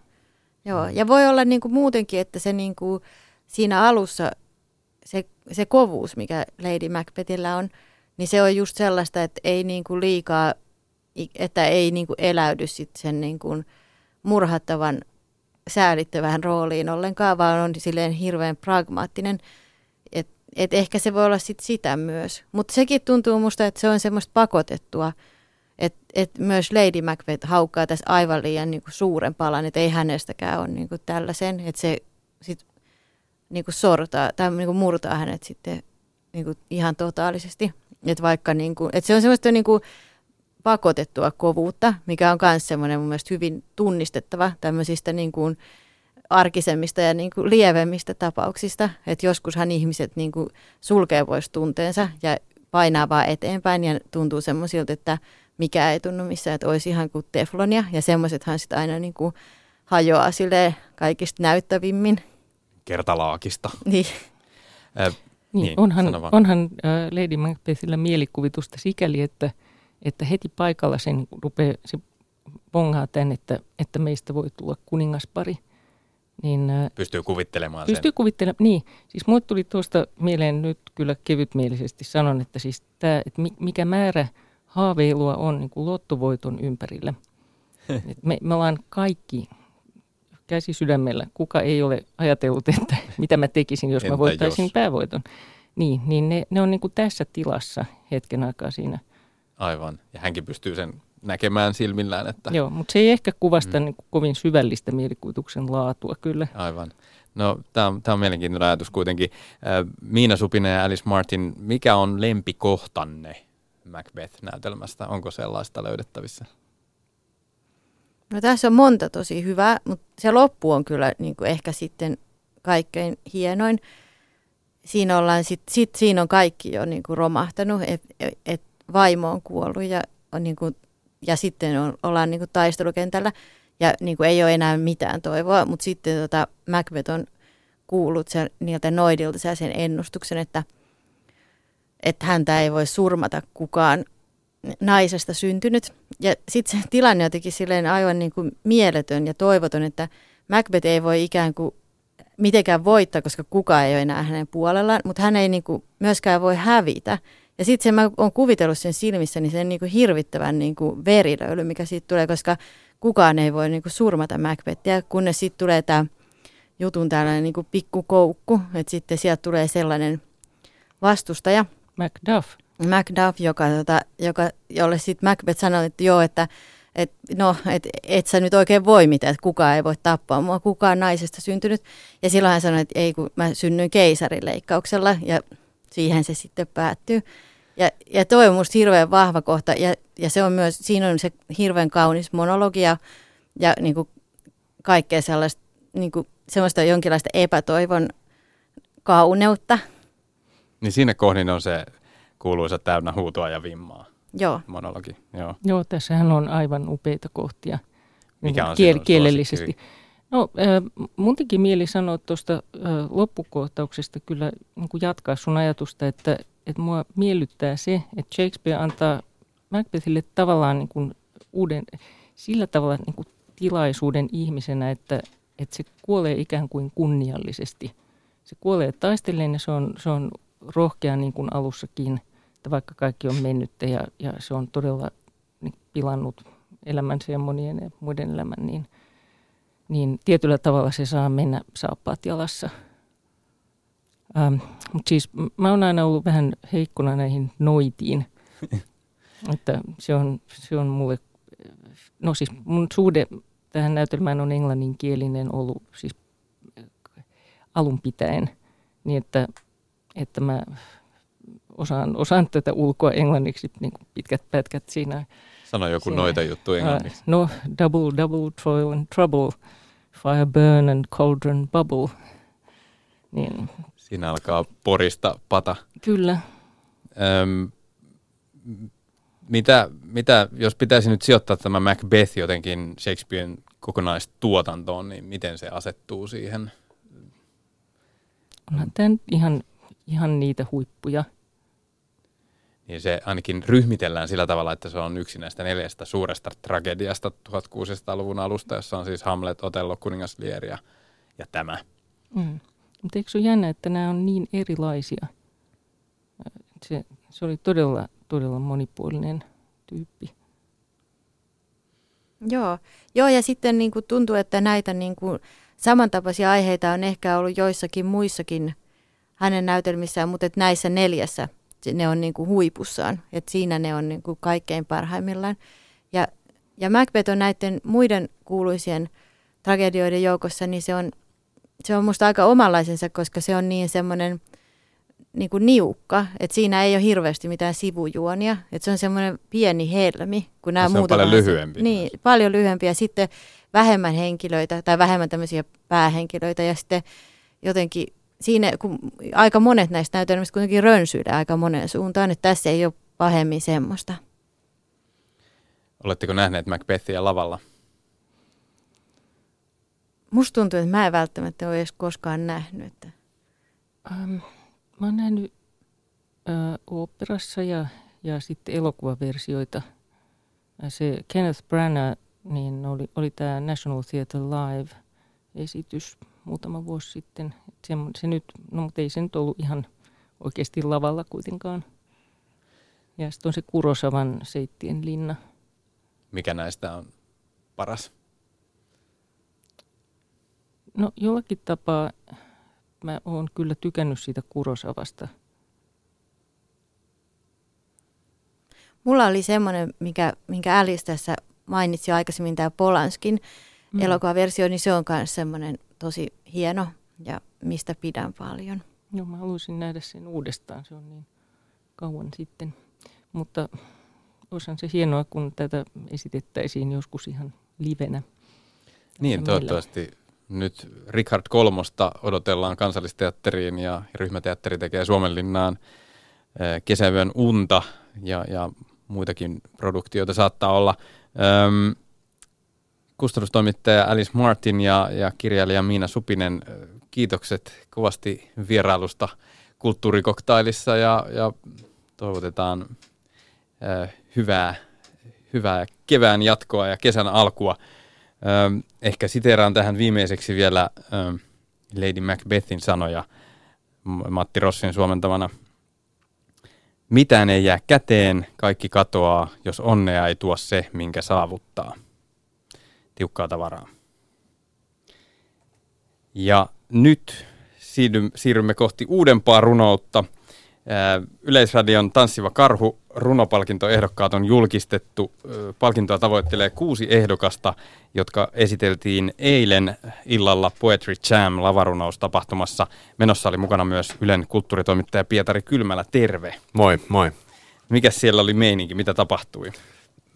Joo, ja voi olla niin kuin muutenkin, että se niin kuin siinä alussa se, se kovuus, mikä Lady Macbethillä on, niin se on just sellaista, että ei niin kuin liikaa, että ei niin kuin eläydy sit sen niin kuin murhattavan säälittävään rooliin ollenkaan, vaan on silleen hirveän pragmaattinen. Et, et ehkä se voi olla sit sitä myös. Mutta sekin tuntuu musta, että se on semmoista pakotettua, että et myös Lady Macbeth haukkaa tässä aivan liian niinku suuren palan, että ei hänestäkään ole niinku tällaisen, että se sit niinku sortaa tai niinku murtaa hänet sitten niinku ihan totaalisesti. Että vaikka niinku, et se on semmoista niinku pakotettua kovuutta, mikä on myös semmoinen mun mielestä hyvin tunnistettava tämmöisistä niinku arkisemmista ja niinku lievemmistä tapauksista. Että joskushan ihmiset niinku sulkee pois tunteensa ja painaa vaan eteenpäin ja tuntuu semmoisilta, että mikä ei tunnu missään, että olisi ihan kuin teflonia. Ja semmoisethan sitten aina niin kuin hajoaa silleen kaikista näyttävimmin. Kertalaakista. Niin. Äh, niin, Niin, onhan, onhan äh, Lady Macbethillä mielikuvitusta sikäli, että, että heti paikalla sen rupeaa, se bongaa tämän, että, että meistä voi tulla kuningaspari. Niin äh, pystyy kuvittelemaan Pystyy kuvittelemaan, niin. Siis mulle tuli tuosta mieleen nyt kyllä kevytmielisesti sanon, että siis tämä, että mi- mikä määrä haaveilua on niin kuin lottovoiton ympärillä. Et me, me ollaan kaikki käsi sydämellä. Kuka ei ole ajatellut, että mitä mä tekisin, jos Entä mä voittaisin jos? päävoiton. Niin, niin ne, ne on niin kuin tässä tilassa hetken aikaa siinä. Aivan. Ja hänkin pystyy sen näkemään silmillään, että Joo, mutta se ei ehkä kuvasta mm. niin kuin kovin syvällistä mielikuvituksen laatua kyllä. Aivan. No, tämä on, on mielenkiintoinen ajatus kuitenkin. Äh, Miina Supinen ja Alice Martin, mikä on lempikohtanne Macbeth-näytelmästä? Onko sellaista löydettävissä? No tässä on monta tosi hyvää, mutta se loppu on kyllä niin kuin ehkä sitten kaikkein hienoin. Siinä, ollaan sit, sit, siinä on kaikki jo niin kuin romahtanut, että et vaimo on kuollut ja, on niin kuin, ja sitten on, ollaan niin kuin taistelukentällä ja niin kuin ei ole enää mitään toivoa, mutta sitten tota Macbeth on kuullut sen, niiltä noidilta sen ennustuksen, että, että häntä ei voi surmata kukaan naisesta syntynyt. Ja sitten se tilanne jotenkin silleen aivan niin kuin mieletön ja toivoton, että Macbeth ei voi ikään kuin mitenkään voittaa, koska kukaan ei ole enää hänen puolellaan, mutta hän ei niin kuin myöskään voi hävitä. Ja sitten se mä oon kuvitellut sen silmissä, niin sen niin kuin hirvittävän niin kuin verilöyly, mikä siitä tulee, koska kukaan ei voi niin kuin surmata Macbethia, kunnes sitten tulee tämä jutun tällainen niin kuin pikkukoukku, että sitten sieltä tulee sellainen vastustaja. Macduff. Macduff, joka, tota, joka, jolle sitten Macbeth sanoi, että joo, että et, no, et, et sä nyt oikein voi mitään, että kukaan ei voi tappaa mua, kukaan naisesta syntynyt. Ja silloin hän sanoi, että ei, kun mä synnyin keisarileikkauksella ja siihen se sitten päättyy. Ja, ja toi on musta hirveän vahva kohta ja, ja se on myös, siinä on se hirveän kaunis monologia ja niin kuin kaikkea sellaista, niin kuin, semmoista jonkinlaista epätoivon kauneutta. Niin siinä kohdin on se kuuluisa täynnä huutoa ja vimmaa Joo. monologi. Joo. Joo, tässähän on aivan upeita kohtia Mikä on kiel- kielellisesti. suosikki? No, äh, mun teki mieli sanoa tuosta äh, loppukohtauksesta kyllä niin kuin jatkaa sun ajatusta, että, että mua miellyttää se, että Shakespeare antaa Macbethille tavallaan niin kuin uuden, sillä tavalla niin kuin tilaisuuden ihmisenä, että, että se kuolee ikään kuin kunniallisesti. Se kuolee taistellen ja se on, se on rohkea niin kuin alussakin, että vaikka kaikki on mennyttä ja, ja se on todella niin, pilannut elämänsä ja monien ja muiden elämän, niin, niin tietyllä tavalla se saa mennä saappaat jalassa. Ähm, Mutta siis mä oon aina ollut vähän heikkona näihin noitiin. että se on, se on mulle, no siis mun suhde tähän näytelmään on englanninkielinen ollut siis alun pitäen, niin että, että mä osaan, osaan tätä ulkoa englanniksi niin kuin pitkät pätkät siinä. Sano joku Siinä. noita juttu englanniksi. Uh, no, double, double, toil and trouble, fire burn and cauldron bubble. Niin, Siinä alkaa porista pata. kyllä. Öm, mitä, mitä, jos pitäisi nyt sijoittaa tämä Macbeth jotenkin Shakespearen kokonaistuotantoon, niin miten se asettuu siihen? Onhan tämä ihan, ihan niitä huippuja. Niin se ainakin ryhmitellään sillä tavalla, että se on yksi näistä neljästä suuresta tragediasta 1600-luvun alusta, jossa on siis Hamlet, Otello, Kuningas Lear ja, ja tämä. Mm. Mutta eikö se ole jännä, että nämä on niin erilaisia? Se, se oli todella, todella monipuolinen tyyppi. Joo. Joo, ja sitten niin kuin tuntuu, että näitä niin kuin samantapaisia aiheita on ehkä ollut joissakin muissakin hänen näytelmissään, mutta että näissä neljässä ne on niin kuin huipussaan. Että siinä ne on niin kuin kaikkein parhaimmillaan. Ja, ja Macbeth on näiden muiden kuuluisien tragedioiden joukossa, niin se on, se on musta aika omanlaisensa, koska se on niin semmoinen niin kuin niukka, että siinä ei ole hirveästi mitään sivujuonia, että se on semmoinen pieni helmi, kun nämä muut paljon lyhyempi Niin, paljon lyhyempi ja sitten vähemmän henkilöitä tai vähemmän tämmöisiä päähenkilöitä ja sitten jotenkin siinä, kun aika monet näistä näytelmistä kuitenkin rönsyilee aika moneen suuntaan, että tässä ei ole pahemmin semmoista. Oletteko nähneet Macbethia lavalla? Musta tuntuu, että mä en välttämättä ole edes koskaan nähnyt. Että Ähm, mä oon nähnyt äh, oopperassa ja, ja sitten elokuvaversioita. Äh, Se Kenneth Branagh, niin oli, oli tämä National Theatre Live-esitys muutama vuosi sitten. Se, se nyt, no mutta ei se nyt ollut ihan oikeasti lavalla kuitenkaan. Ja sitten on se Kurosavan Seittien linna. Mikä näistä on paras? No jollakin tapaa mä oon kyllä tykännyt siitä Kurosavasta. mulla oli semmoinen, mikä, minkä Alice tässä mainitsi jo aikaisemmin, tämä Polanskin mm. elokuvaversio, niin se on myös semmoinen tosi hieno ja mistä pidän paljon. Joo, mä haluaisin nähdä sen uudestaan, se on niin kauan sitten. Mutta olisihan se hienoa, kun tätä esitettäisiin joskus ihan livenä. Niin, Meillä- toivottavasti nyt Richard Kolmosta odotellaan kansallisteatteriin ja ryhmäteatteri tekee Suomenlinnaan eh, kesäyön unta ja, ja muitakin produktioita saattaa olla. Öm, kustannustoimittaja Alice Martin ja, ja kirjailija Miina Supinen, eh, kiitokset kovasti vierailusta kulttuurikoktailissa ja, ja toivotetaan ö, hyvää, hyvää kevään jatkoa ja kesän alkua. Ö, ehkä siteeraan tähän viimeiseksi vielä ö, Lady Macbethin sanoja Matti Rossin suomentamana. Mitään ei jää käteen, kaikki katoaa, jos onnea ei tuo se, minkä saavuttaa. Tiukkaa tavaraa. Ja nyt siirrymme kohti uudempaa runoutta. Yleisradion Tanssiva karhu runopalkintoehdokkaat on julkistettu. Palkintoa tavoittelee kuusi ehdokasta, jotka esiteltiin eilen illalla Poetry Jam lavarunoustapahtumassa. Menossa oli mukana myös Ylen kulttuuritoimittaja Pietari Kylmälä. Terve. Moi, moi. Mikä siellä oli meininki? Mitä tapahtui?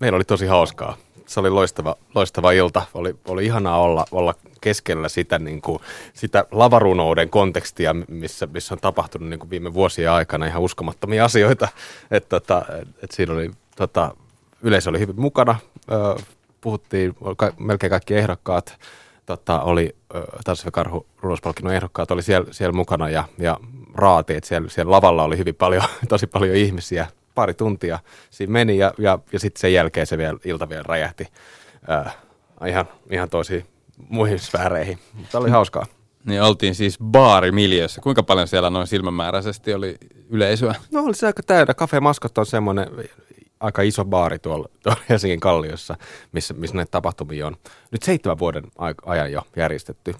Meillä oli tosi hauskaa. Se oli loistava, loistava ilta. Oli, oli ihanaa olla, olla keskellä sitä, niin kuin, sitä lavarunouden kontekstia, missä, missä on tapahtunut niin kuin viime vuosien aikana ihan uskomattomia asioita. Et, tota, et siinä oli, tota, yleisö oli hyvin mukana. Puhuttiin, ka, melkein kaikki ehdokkaat tota, oli Tanssiva karhu runospalkinnon ehdokkaat oli siellä, siellä mukana ja, ja raati, että siellä, siellä lavalla oli hyvin paljon, tosi paljon ihmisiä, pari tuntia siinä meni ja, ja, ja sitten sen jälkeen se vielä, ilta vielä räjähti äh, ihan, ihan toisiin muihin sfääreihin. Mutta oli hauskaa. Niin oltiin siis baarimiljössä. Kuinka paljon siellä noin silmämääräisesti oli yleisöä? No oli se aika täynnä. Cafe Maskot on semmoinen aika iso baari tuolla, tuolla Helsingin kalliossa, missä, missä näitä tapahtumia on nyt seitsemän vuoden ajan jo järjestetty.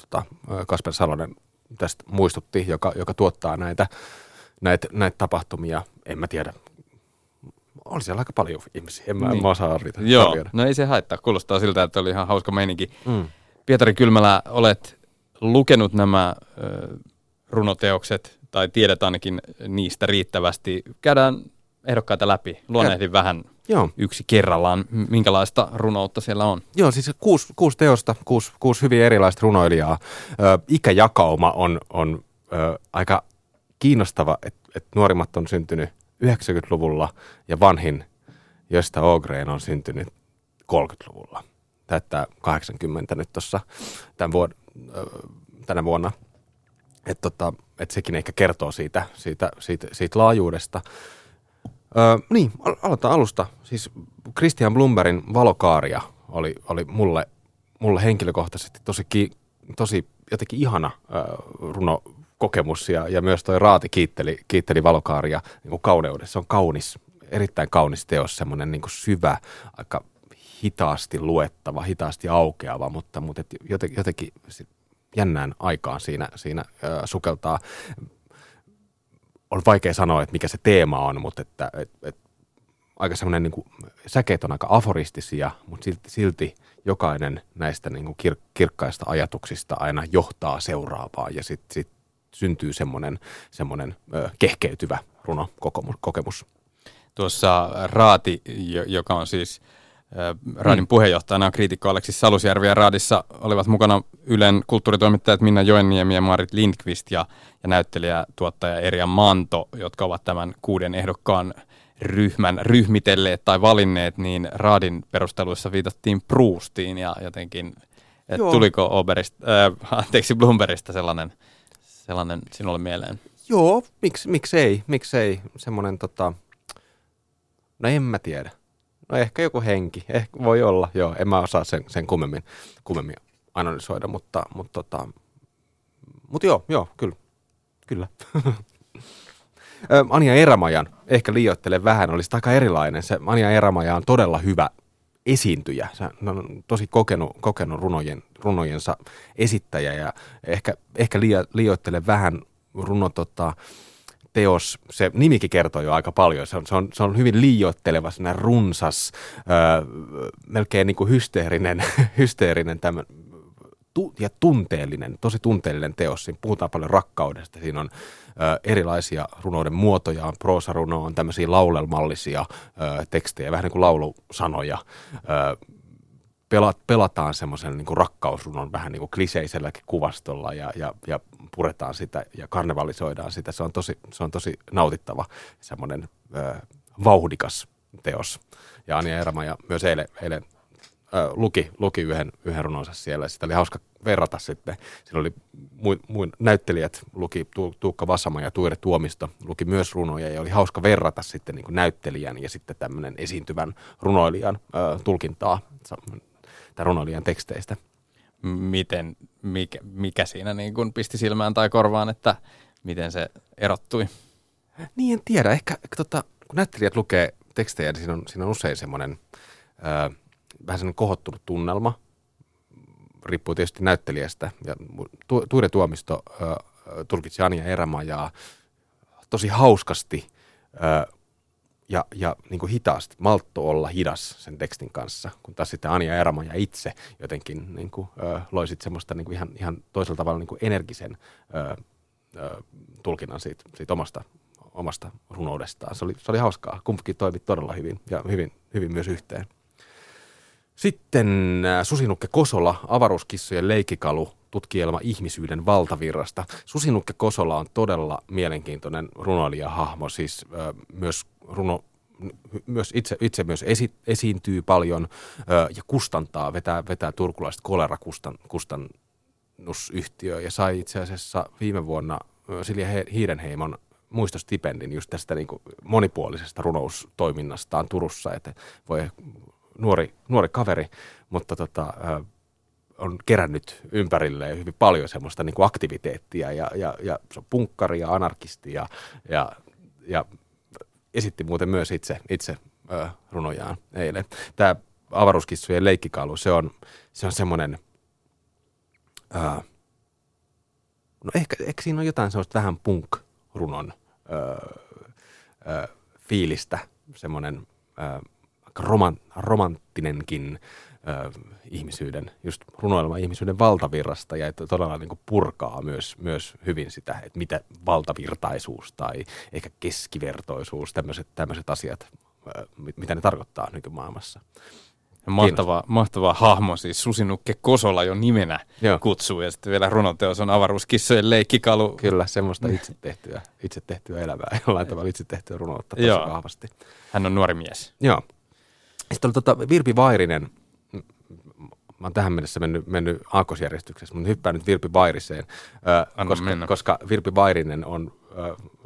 Tota, Kasper Salonen tästä muistutti, joka, joka tuottaa näitä, näitä, näitä tapahtumia. En mä tiedä, oli siellä aika paljon ihmisiä, en mä, niin. mä osaa arvita. Joo, arvioida. no ei se haittaa, kuulostaa siltä, että oli ihan hauska meininki. Mm. Pietari Kylmälä, olet lukenut nämä ö, runoteokset, tai tiedät ainakin niistä riittävästi. Käydään ehdokkaita läpi, luonnehdin vähän Joo. yksi kerrallaan, minkälaista runoutta siellä on. Joo, siis kuusi, kuusi teosta, kuusi, kuusi hyvin erilaista runoilijaa. Ö, ikäjakauma on, on ö, aika kiinnostava, että et nuorimmat on syntynyt 90-luvulla ja vanhin josta Ogren on syntynyt 30-luvulla. Täyttää 80 nyt tuossa vuod- tänä vuonna. Että tota, et sekin ehkä kertoo siitä, siitä, siitä, siitä laajuudesta. Öö, niin, aloitetaan alusta. Siis Christian Blumberin Valokaaria oli, oli mulle, mulle henkilökohtaisesti tosi, ki, tosi jotenkin ihana öö, runo kokemus ja, ja myös toi Raati kiitteli, kiitteli valokaaria niin kuin kauneudessa. Se on kaunis, erittäin kaunis teos, semmoinen niin syvä, aika hitaasti luettava, hitaasti aukeava, mutta, mutta et jotenkin, jotenkin jännään aikaan siinä, siinä äh, sukeltaa. On vaikea sanoa, että mikä se teema on, mutta että, et, et, aika semmoinen niin kuin, säkeet on aika aforistisia, mutta silti, silti jokainen näistä niin kuin kir- kirkkaista ajatuksista aina johtaa seuraavaan ja sitten sit syntyy semmoinen, semmoinen ö, kehkeytyvä runokokemus. Tuossa Raati, joka on siis Raadin mm. puheenjohtajana kriitikko Aleksis Salusjärvi ja Raadissa olivat mukana Ylen kulttuuritoimittajat Minna Joenniemi ja Marit Lindqvist ja, ja näyttelijä tuottaja Erja Manto, jotka ovat tämän kuuden ehdokkaan ryhmän ryhmitelleet tai valinneet, niin Raadin perusteluissa viitattiin Proustiin ja jotenkin, että tuliko Oberista, äh, anteeksi Bloombergista sellainen sellainen sinulle mieleen? Joo, miksi, miksei, miksei, semmoinen tota, no en mä tiedä. No ehkä joku henki, ehkä voi olla, joo, en mä osaa sen, sen kummemmin, kummemmin analysoida, mutta, mutta, tota, mutta joo, joo, kyllä, kyllä. Anja Erämajan, ehkä liioittelen vähän, olisi aika erilainen. Se Anja Erämaja on todella hyvä esiintyjä. Se on tosi kokenut, kokenut runojen, runojensa esittäjä ja ehkä, ehkä liio, vähän runo tota, teos, se nimikin kertoo jo aika paljon. Se on, se on, se on hyvin liioitteleva, runsas, öö, melkein niin kuin hysteerinen, hysteerinen tämän, tu, ja tunteellinen, tosi tunteellinen teos. Siinä puhutaan paljon rakkaudesta. Siinä on ö, erilaisia runouden muotoja, on proosaruno, on tämmöisiä laulelmallisia ö, tekstejä, vähän niin kuin laulusanoja. Ö, pelat, pelataan semmoisen niin rakkausrunon vähän niin kuin kliseiselläkin kuvastolla ja, ja, ja puretaan sitä ja karnevalisoidaan sitä. Se on tosi, se on tosi nautittava semmoinen ö, vauhdikas teos. Ja Anja Erama ja myös eilen, eilen luki, luki yhden, yhden runonsa siellä. Sitä oli hauska verrata sitten. Siinä oli muin, muin näyttelijät, luki Tu- Tuukka Vassama ja Tuire Tuomisto, luki myös runoja ja oli hauska verrata sitten niin kuin näyttelijän ja sitten tämmöinen esiintyvän runoilijan ö, tulkintaa tai runoilijan teksteistä. Miten, mikä, mikä siinä niin kuin pisti silmään tai korvaan, että miten se erottui? Niin, en tiedä. Ehkä tota, kun näyttelijät lukee tekstejä, niin siinä on, siinä on usein semmoinen vähän semmoinen kohottunut tunnelma. Riippuu tietysti näyttelijästä. Ja tu, Tuire Tuomisto ö, tulkitsi Anja Erämajaa tosi hauskasti ö, ja, ja niin kuin hitaasti, maltto olla hidas sen tekstin kanssa, kun taas sitten Anja Erämaja itse jotenkin niin kuin, ö, loi sitten semmoista niin kuin ihan, ihan toisella tavalla niin kuin energisen ö, ö, tulkinnan siitä, siitä omasta, omasta runoudestaan. Se oli, se oli hauskaa. Kumpikin toimi todella hyvin ja hyvin, hyvin myös yhteen. Sitten äh, Susinukke Kosola, avaruuskissojen leikkikalu, tutkielma ihmisyyden valtavirrasta. Susinukke Kosola on todella mielenkiintoinen runoilijahahmo, siis ö, myös runo, myös itse, itse myös esi, esiintyy paljon ö, ja kustantaa, vetää, vetää turkulaista kolera kustannusyhtiö ja sai itse asiassa viime vuonna Silja Hiidenheimon muistostipendin just tästä niin kuin monipuolisesta runoustoiminnastaan Turussa, että voi nuori, nuori kaveri, mutta tota, on kerännyt ympärilleen hyvin paljon semmoista niin kuin aktiviteettia ja, ja, ja se on punkkari ja anarkisti ja, ja, ja esitti muuten myös itse, itse ö, runojaan eilen. Tämä avaruuskissojen leikkikalu, se on, se on semmoinen, ö, no ehkä, ehkä siinä on jotain semmoista vähän punk-runon ö, ö, fiilistä, semmoinen ö, roman, romanttinenkin ö, ihmisyyden, just runoilma ihmisyyden valtavirrasta ja että todella niin kuin purkaa myös, myös hyvin sitä, että mitä valtavirtaisuus tai ehkä keskivertoisuus, tämmöiset, tämmöiset asiat, ö, mitä ne tarkoittaa nykymaailmassa. Mahtava, mahtava hahmo, siis Susinukke Kosola jo nimenä Joo. kutsuu, ja sitten vielä runoteos on avaruuskissojen leikkikalu. Kyllä, semmoista itse tehtyä, itse tehtyä elämää, jollain tavalla itse tehtyä runoutta tosi vahvasti. Hän on nuori mies. Joo. Sitten oli tota Virpi Vairinen, mä oon tähän mennessä mennyt, mennyt aakkosjärjestyksessä, mutta hyppään nyt Virpi Vairiseen, ö, koska, mennä. koska Virpi Vairinen on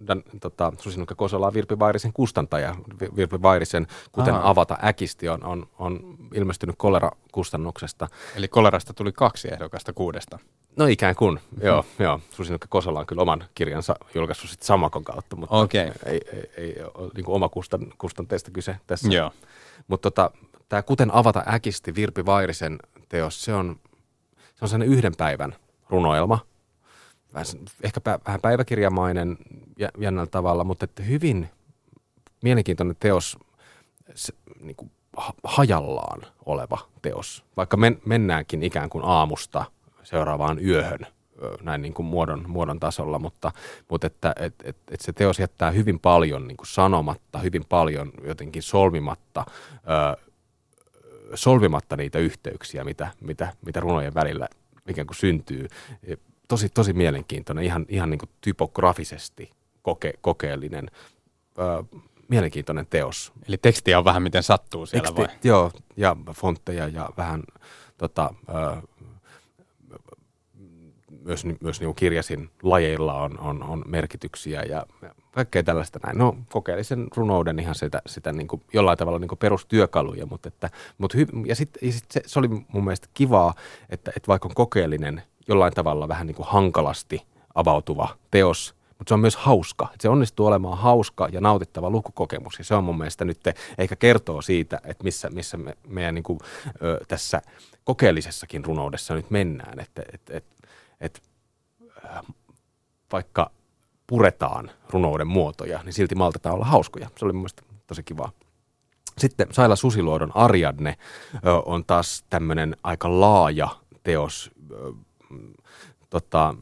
Dan, tota, Susinukka Kosola on Virpi Vairisen kustantaja. Virpi Vairisen, kuten Aha. avata äkisti, on, on, on ilmestynyt kolera-kustannuksesta. Eli kolerasta tuli kaksi ehdokasta kuudesta. No ikään kuin, mm-hmm. joo. joo. Susinukka Kosola on kyllä oman kirjansa julkaissut sitten Samakon kautta, mutta okay. ei, ei, ei ole niin oma kustan, kustanteesta kyse tässä. Joo. Mutta tota, tämä Kuten avata äkisti Virpi Vairisen teos, se on, se on sellainen yhden päivän runoelma. Ehkä vähän päiväkirjamainen jännällä tavalla, mutta että hyvin mielenkiintoinen teos, se, niin kuin hajallaan oleva teos. Vaikka men, mennäänkin ikään kuin aamusta seuraavaan yöhön näin niin kuin muodon, muodon tasolla, mutta, mutta että et, et, et se teos jättää hyvin paljon niin kuin sanomatta, hyvin paljon jotenkin solmimatta, ö, solvimatta niitä yhteyksiä, mitä, mitä, mitä runojen välillä ikään kuin syntyy. Tosi, tosi mielenkiintoinen, ihan, ihan niin kuin typografisesti koke, kokeellinen, ö, mielenkiintoinen teos. Eli tekstiä on vähän miten sattuu siellä Teksti, vai? Joo, ja fontteja ja vähän tota, ö, myös, myös niin kirjasin lajeilla on, on, on merkityksiä ja kaikkea tällaista näin. No kokeellisen runouden ihan sitä, sitä niin kuin, jollain tavalla niin kuin perustyökaluja, mutta, että, mutta hy, ja sitten sit se, se, oli mun mielestä kivaa, että, että vaikka on kokeellinen jollain tavalla vähän niin kuin hankalasti avautuva teos, mutta se on myös hauska. Se onnistuu olemaan hauska ja nautittava lukukokemus. Ja se on mun mielestä nyt ehkä kertoo siitä, että missä, missä me, meidän niin kuin, ö, tässä kokeellisessakin runoudessa nyt mennään. Että et, et, et, vaikka puretaan runouden muotoja, niin silti maltetaan olla hauskoja. Se oli mun mielestä tosi kivaa. Sitten Saila Susiluodon Ariadne on taas tämmöinen aika laaja teos. Tota,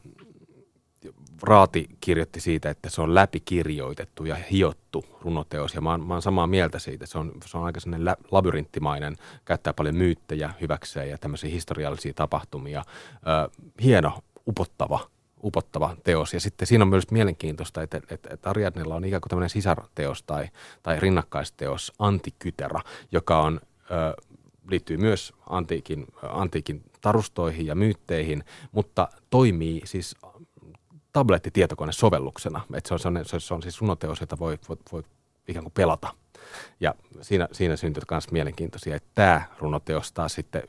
Raati kirjoitti siitä, että se on läpikirjoitettu ja hiottu runoteos, ja mä oon, mä oon samaa mieltä siitä. Se on, se on aika sellainen labyrinttimainen, käyttää paljon myyttejä hyväkseen ja tämmöisiä historiallisia tapahtumia. Ö, hieno, upottava upottava teos. Ja sitten siinä on myös mielenkiintoista, että, että, että Ariadnella on ikään kuin tämmöinen sisarteos tai, tai rinnakkaisteos Antikytera, joka on ö, liittyy myös antiikin, antiikin tarustoihin ja myytteihin, mutta toimii siis tablettitietokonesovelluksena. Et se, on, se, on, se on siis runoteos, jota voi, voi, voi ikään kuin pelata. Ja siinä, siinä syntyy myös mielenkiintoisia, että tämä runoteos taas sitten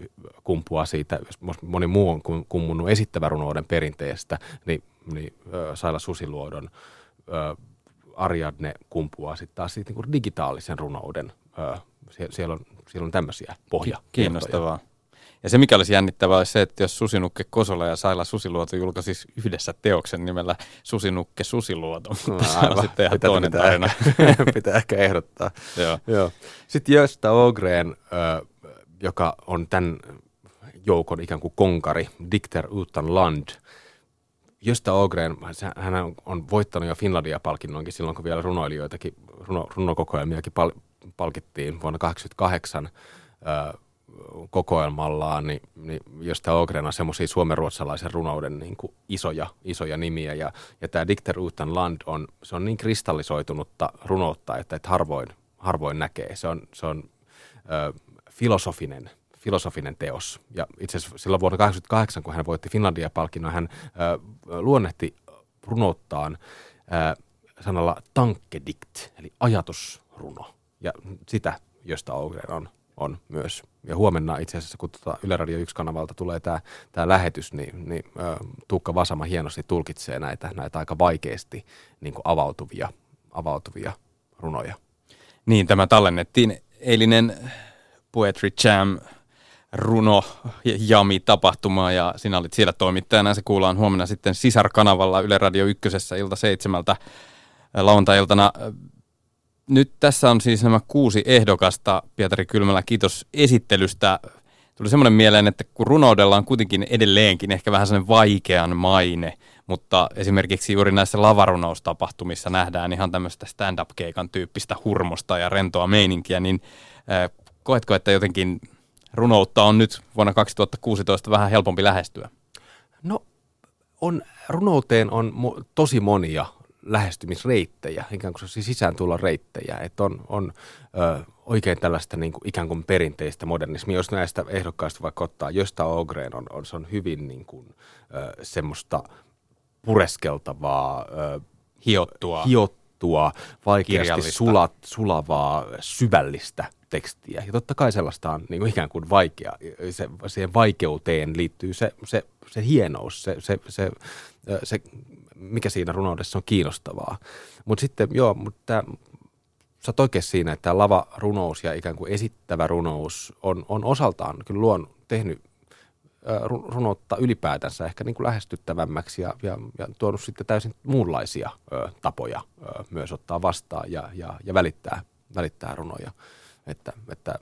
kumpuaa siitä, jos moni muu on kummunut esittävä runouden perinteestä, niin, niin Saila Susiluodon Ariadne kumpuaa sitten taas siitä niin digitaalisen runouden. Siellä, on, siellä on tämmöisiä pohja. Kiinnostavaa. Ja se, mikä olisi jännittävää, olisi se, että jos Susinukke Kosola ja Saila Susiluoto julkaisi yhdessä teoksen nimellä Susinukke Susiluoto. No, aivan. sitten ihan pitää, toinen pitää tarina. Ehkä, pitää ehkä ehdottaa. Joo. Joo. Sitten Gösta Ogren, joka on tämän joukon ikään kuin konkari, Dikter utan land. Gösta Ogren, hän on voittanut jo Finlandia-palkinnonkin silloin, kun vielä runoilijoitakin, runo, runokokoelmiakin pal- palkittiin vuonna 1988 kokoelmallaan, niin, niin josta Ogrena semmoisia suomenruotsalaisen runouden niin kuin isoja, isoja nimiä. Ja, ja tämä Dikter utan land on, se on niin kristallisoitunutta runoutta, että, että harvoin, harvoin näkee. Se on, se on ö, filosofinen, filosofinen teos. Ja itse asiassa silloin vuonna 1988, kun hän voitti Finlandia-palkinnon, hän ö, luonnehti runouttaan ö, sanalla tankkedikt, eli ajatusruno. Ja sitä, josta Ogren on on myös. Ja huomenna itse asiassa, kun tuota Yle Radio 1-kanavalta tulee tämä, tämä lähetys, niin, niin ä, Tuukka Vasama hienosti tulkitsee näitä, näitä aika vaikeasti niin kuin avautuvia, avautuvia runoja. Niin, tämä tallennettiin eilinen Poetry Jam runo jami tapahtumaa ja sinä olit siellä toimittajana. Se kuullaan huomenna sitten sisarkanavalla Yle Radio 1 ilta seitsemältä lauantai-iltana nyt tässä on siis nämä kuusi ehdokasta. Pietari Kylmälä, kiitos esittelystä. Tuli semmoinen mieleen, että kun runoudella on kuitenkin edelleenkin ehkä vähän sellainen vaikean maine, mutta esimerkiksi juuri näissä lavarunoustapahtumissa nähdään ihan tämmöistä stand-up-keikan tyyppistä hurmosta ja rentoa meininkiä, niin äh, koetko, että jotenkin runoutta on nyt vuonna 2016 vähän helpompi lähestyä? No on, runouteen on tosi monia lähestymisreittejä, ikään kuin sisään tulla reittejä, että on, on ö, oikein tällaista niin kuin, ikään kuin perinteistä modernismia. Jos näistä ehdokkaista vaikka ottaa Josta Ogren, on, on, se on hyvin niin kuin, ö, semmoista pureskeltavaa, ö, hiottua, hiottua vaikeasti sulat, sulavaa, syvällistä tekstiä. Ja totta kai sellaista on niin kuin ikään kuin vaikea. Se, siihen vaikeuteen liittyy se, se, se hienous, se, se, se, se mikä siinä runoudessa on kiinnostavaa. Mutta sitten, joo, mutta sä oot oikein siinä, että tämä lava-runous ja ikään kuin esittävä runous on, on osaltaan kyllä luon tehnyt runoutta ylipäätänsä ehkä niin kuin lähestyttävämmäksi ja, ja, ja tuonut sitten täysin muunlaisia ö, tapoja ö, myös ottaa vastaan ja, ja, ja välittää, välittää runoja. Että, että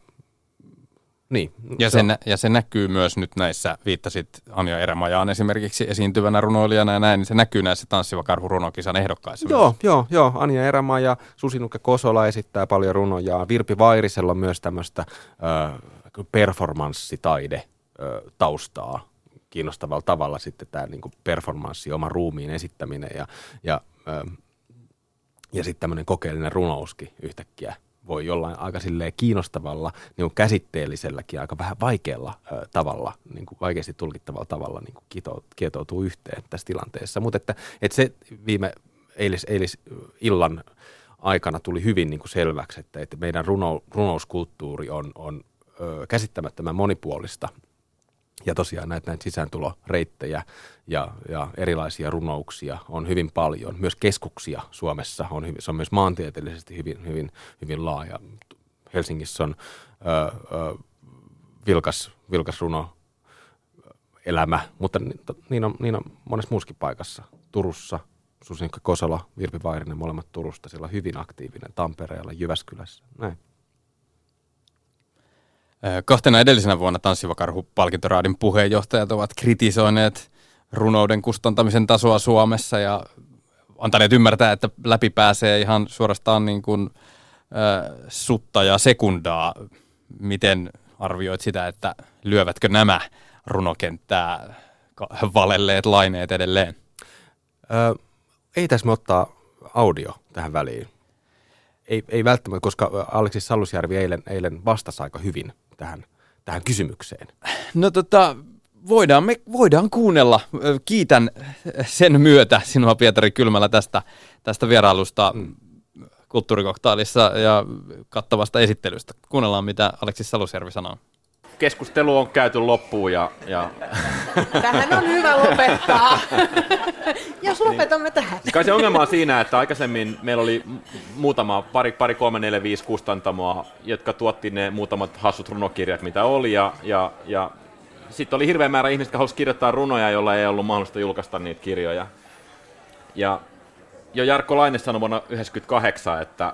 niin. Ja se, nä- ja se näkyy myös nyt näissä, viittasit Anja Erämajaan esimerkiksi esiintyvänä runoilijana ja näin, niin se näkyy näissä Tanssiva karhu runokisan ehdokkaissa. Joo, myös. joo, joo. Anja Erämaja, Susinukke Kosola esittää paljon runoja. Virpi Vairisella on myös tämmöistä äh, performanssitaide äh, taustaa kiinnostavalla tavalla sitten tämä niin performanssi, oma ruumiin esittäminen ja, ja, äh, ja sitten tämmöinen kokeellinen runouskin yhtäkkiä voi jollain aika silleen kiinnostavalla, niin kuin käsitteelliselläkin, aika vähän vaikealla ö, tavalla, niin kuin vaikeasti tulkittavalla tavalla niin kuin kietoutuu yhteen tässä tilanteessa. Mutta että, että se viime eilis, eilis illan aikana tuli hyvin niin kuin selväksi, että, että meidän runo, runouskulttuuri on, on ö, käsittämättömän monipuolista ja tosiaan näitä, näitä sisääntuloreittejä ja, ja erilaisia runouksia on hyvin paljon. Myös keskuksia Suomessa on, hyvin, se on myös maantieteellisesti hyvin, hyvin, hyvin laaja. Helsingissä on ö, ö, vilkas, vilkas runo elämä, mutta niin on, niin on monessa muussakin paikassa. Turussa, Susinkka Kosala, Virpi Vairinen, molemmat Turusta, siellä on hyvin aktiivinen Tampereella, Jyväskylässä, näin. Kahtena edellisenä vuonna Tanssiva Karhu palkintoraadin puheenjohtajat ovat kritisoineet runouden kustantamisen tasoa Suomessa ja antaneet ymmärtää, että läpi pääsee ihan suorastaan niin kuin, äh, sutta ja sekundaa. Miten arvioit sitä, että lyövätkö nämä runokenttää valelleet laineet edelleen? Ö, ei tässä me ottaa audio tähän väliin. Ei, ei välttämättä, koska Aleksis Sallusjärvi eilen, eilen vastasi aika hyvin tähän, tähän kysymykseen? No tota, voidaan, me voidaan kuunnella. Kiitän sen myötä sinua Pietari Kylmällä tästä, tästä vierailusta mm. kulttuurikoktailissa ja kattavasta esittelystä. Kuunnellaan, mitä Aleksis Salusjärvi sanoo keskustelu on käyty loppuun ja... ja... Tähän on hyvä lopettaa, jos lopetamme niin. tähän. Kai se ongelma on siinä, että aikaisemmin meillä oli muutama, pari, pari kolme, neljä, viisi kustantamoa, jotka tuotti ne muutamat hassut runokirjat, mitä oli, ja, ja, ja sitten oli hirveä määrä ihmisiä, jotka halusivat kirjoittaa runoja, joilla ei ollut mahdollista julkaista niitä kirjoja. Ja jo Jarkko Laine sanoi vuonna 1998, että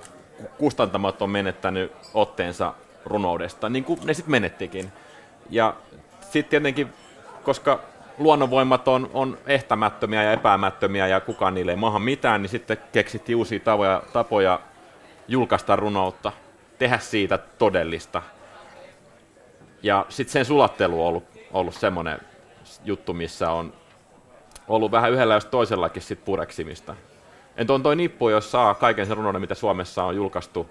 kustantamot on menettänyt otteensa runoudesta, niin kuin ne sitten menettikin. Ja sitten tietenkin, koska luonnonvoimat on, on ehtämättömiä ja epäämättömiä ja kukaan niille ei maha mitään, niin sitten keksittiin uusia tapoja, tapoja julkaista runoutta, tehdä siitä todellista. Ja sitten sen sulattelu on ollut, ollut semmoinen juttu, missä on ollut vähän yhdellä jos toisellakin sit pureksimista. En tuon toi nippu, jos saa kaiken sen runouden, mitä Suomessa on julkaistu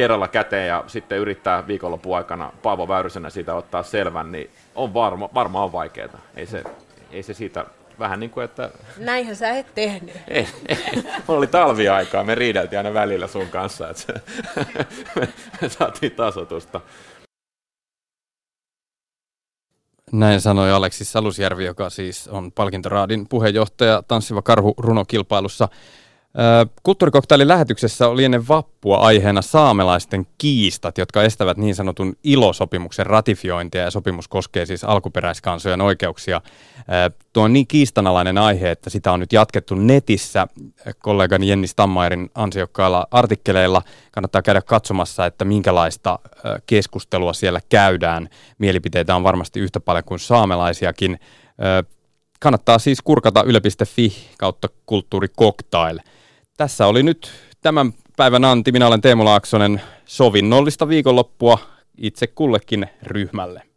kerralla käteen ja sitten yrittää viikonlopun aikana Paavo Väyrysenä siitä ottaa selvän, niin on varma, varmaan on vaikeaa. Ei se, ei se siitä vähän niin kuin, että... Näinhän sä et tehnyt. Ei, ei. Mulla oli talviaikaa, me riideltiin aina välillä sun kanssa, että se, me, me saatiin tasotusta. Näin sanoi Aleksis Salusjärvi, joka siis on palkintoraadin puheenjohtaja Tanssiva karhu runokilpailussa. Kulttuurikoktailin lähetyksessä oli ennen vappua aiheena saamelaisten kiistat, jotka estävät niin sanotun ilosopimuksen ratifiointia ja sopimus koskee siis alkuperäiskansojen oikeuksia. Tuo on niin kiistanalainen aihe, että sitä on nyt jatkettu netissä kollegani Jenni Stammairin ansiokkailla artikkeleilla. Kannattaa käydä katsomassa, että minkälaista keskustelua siellä käydään. Mielipiteitä on varmasti yhtä paljon kuin saamelaisiakin. Kannattaa siis kurkata yle.fi kautta kulttuurikoktail. Tässä oli nyt tämän päivän anti. Minä olen Teemu Laaksonen. Sovinnollista viikonloppua itse kullekin ryhmälle.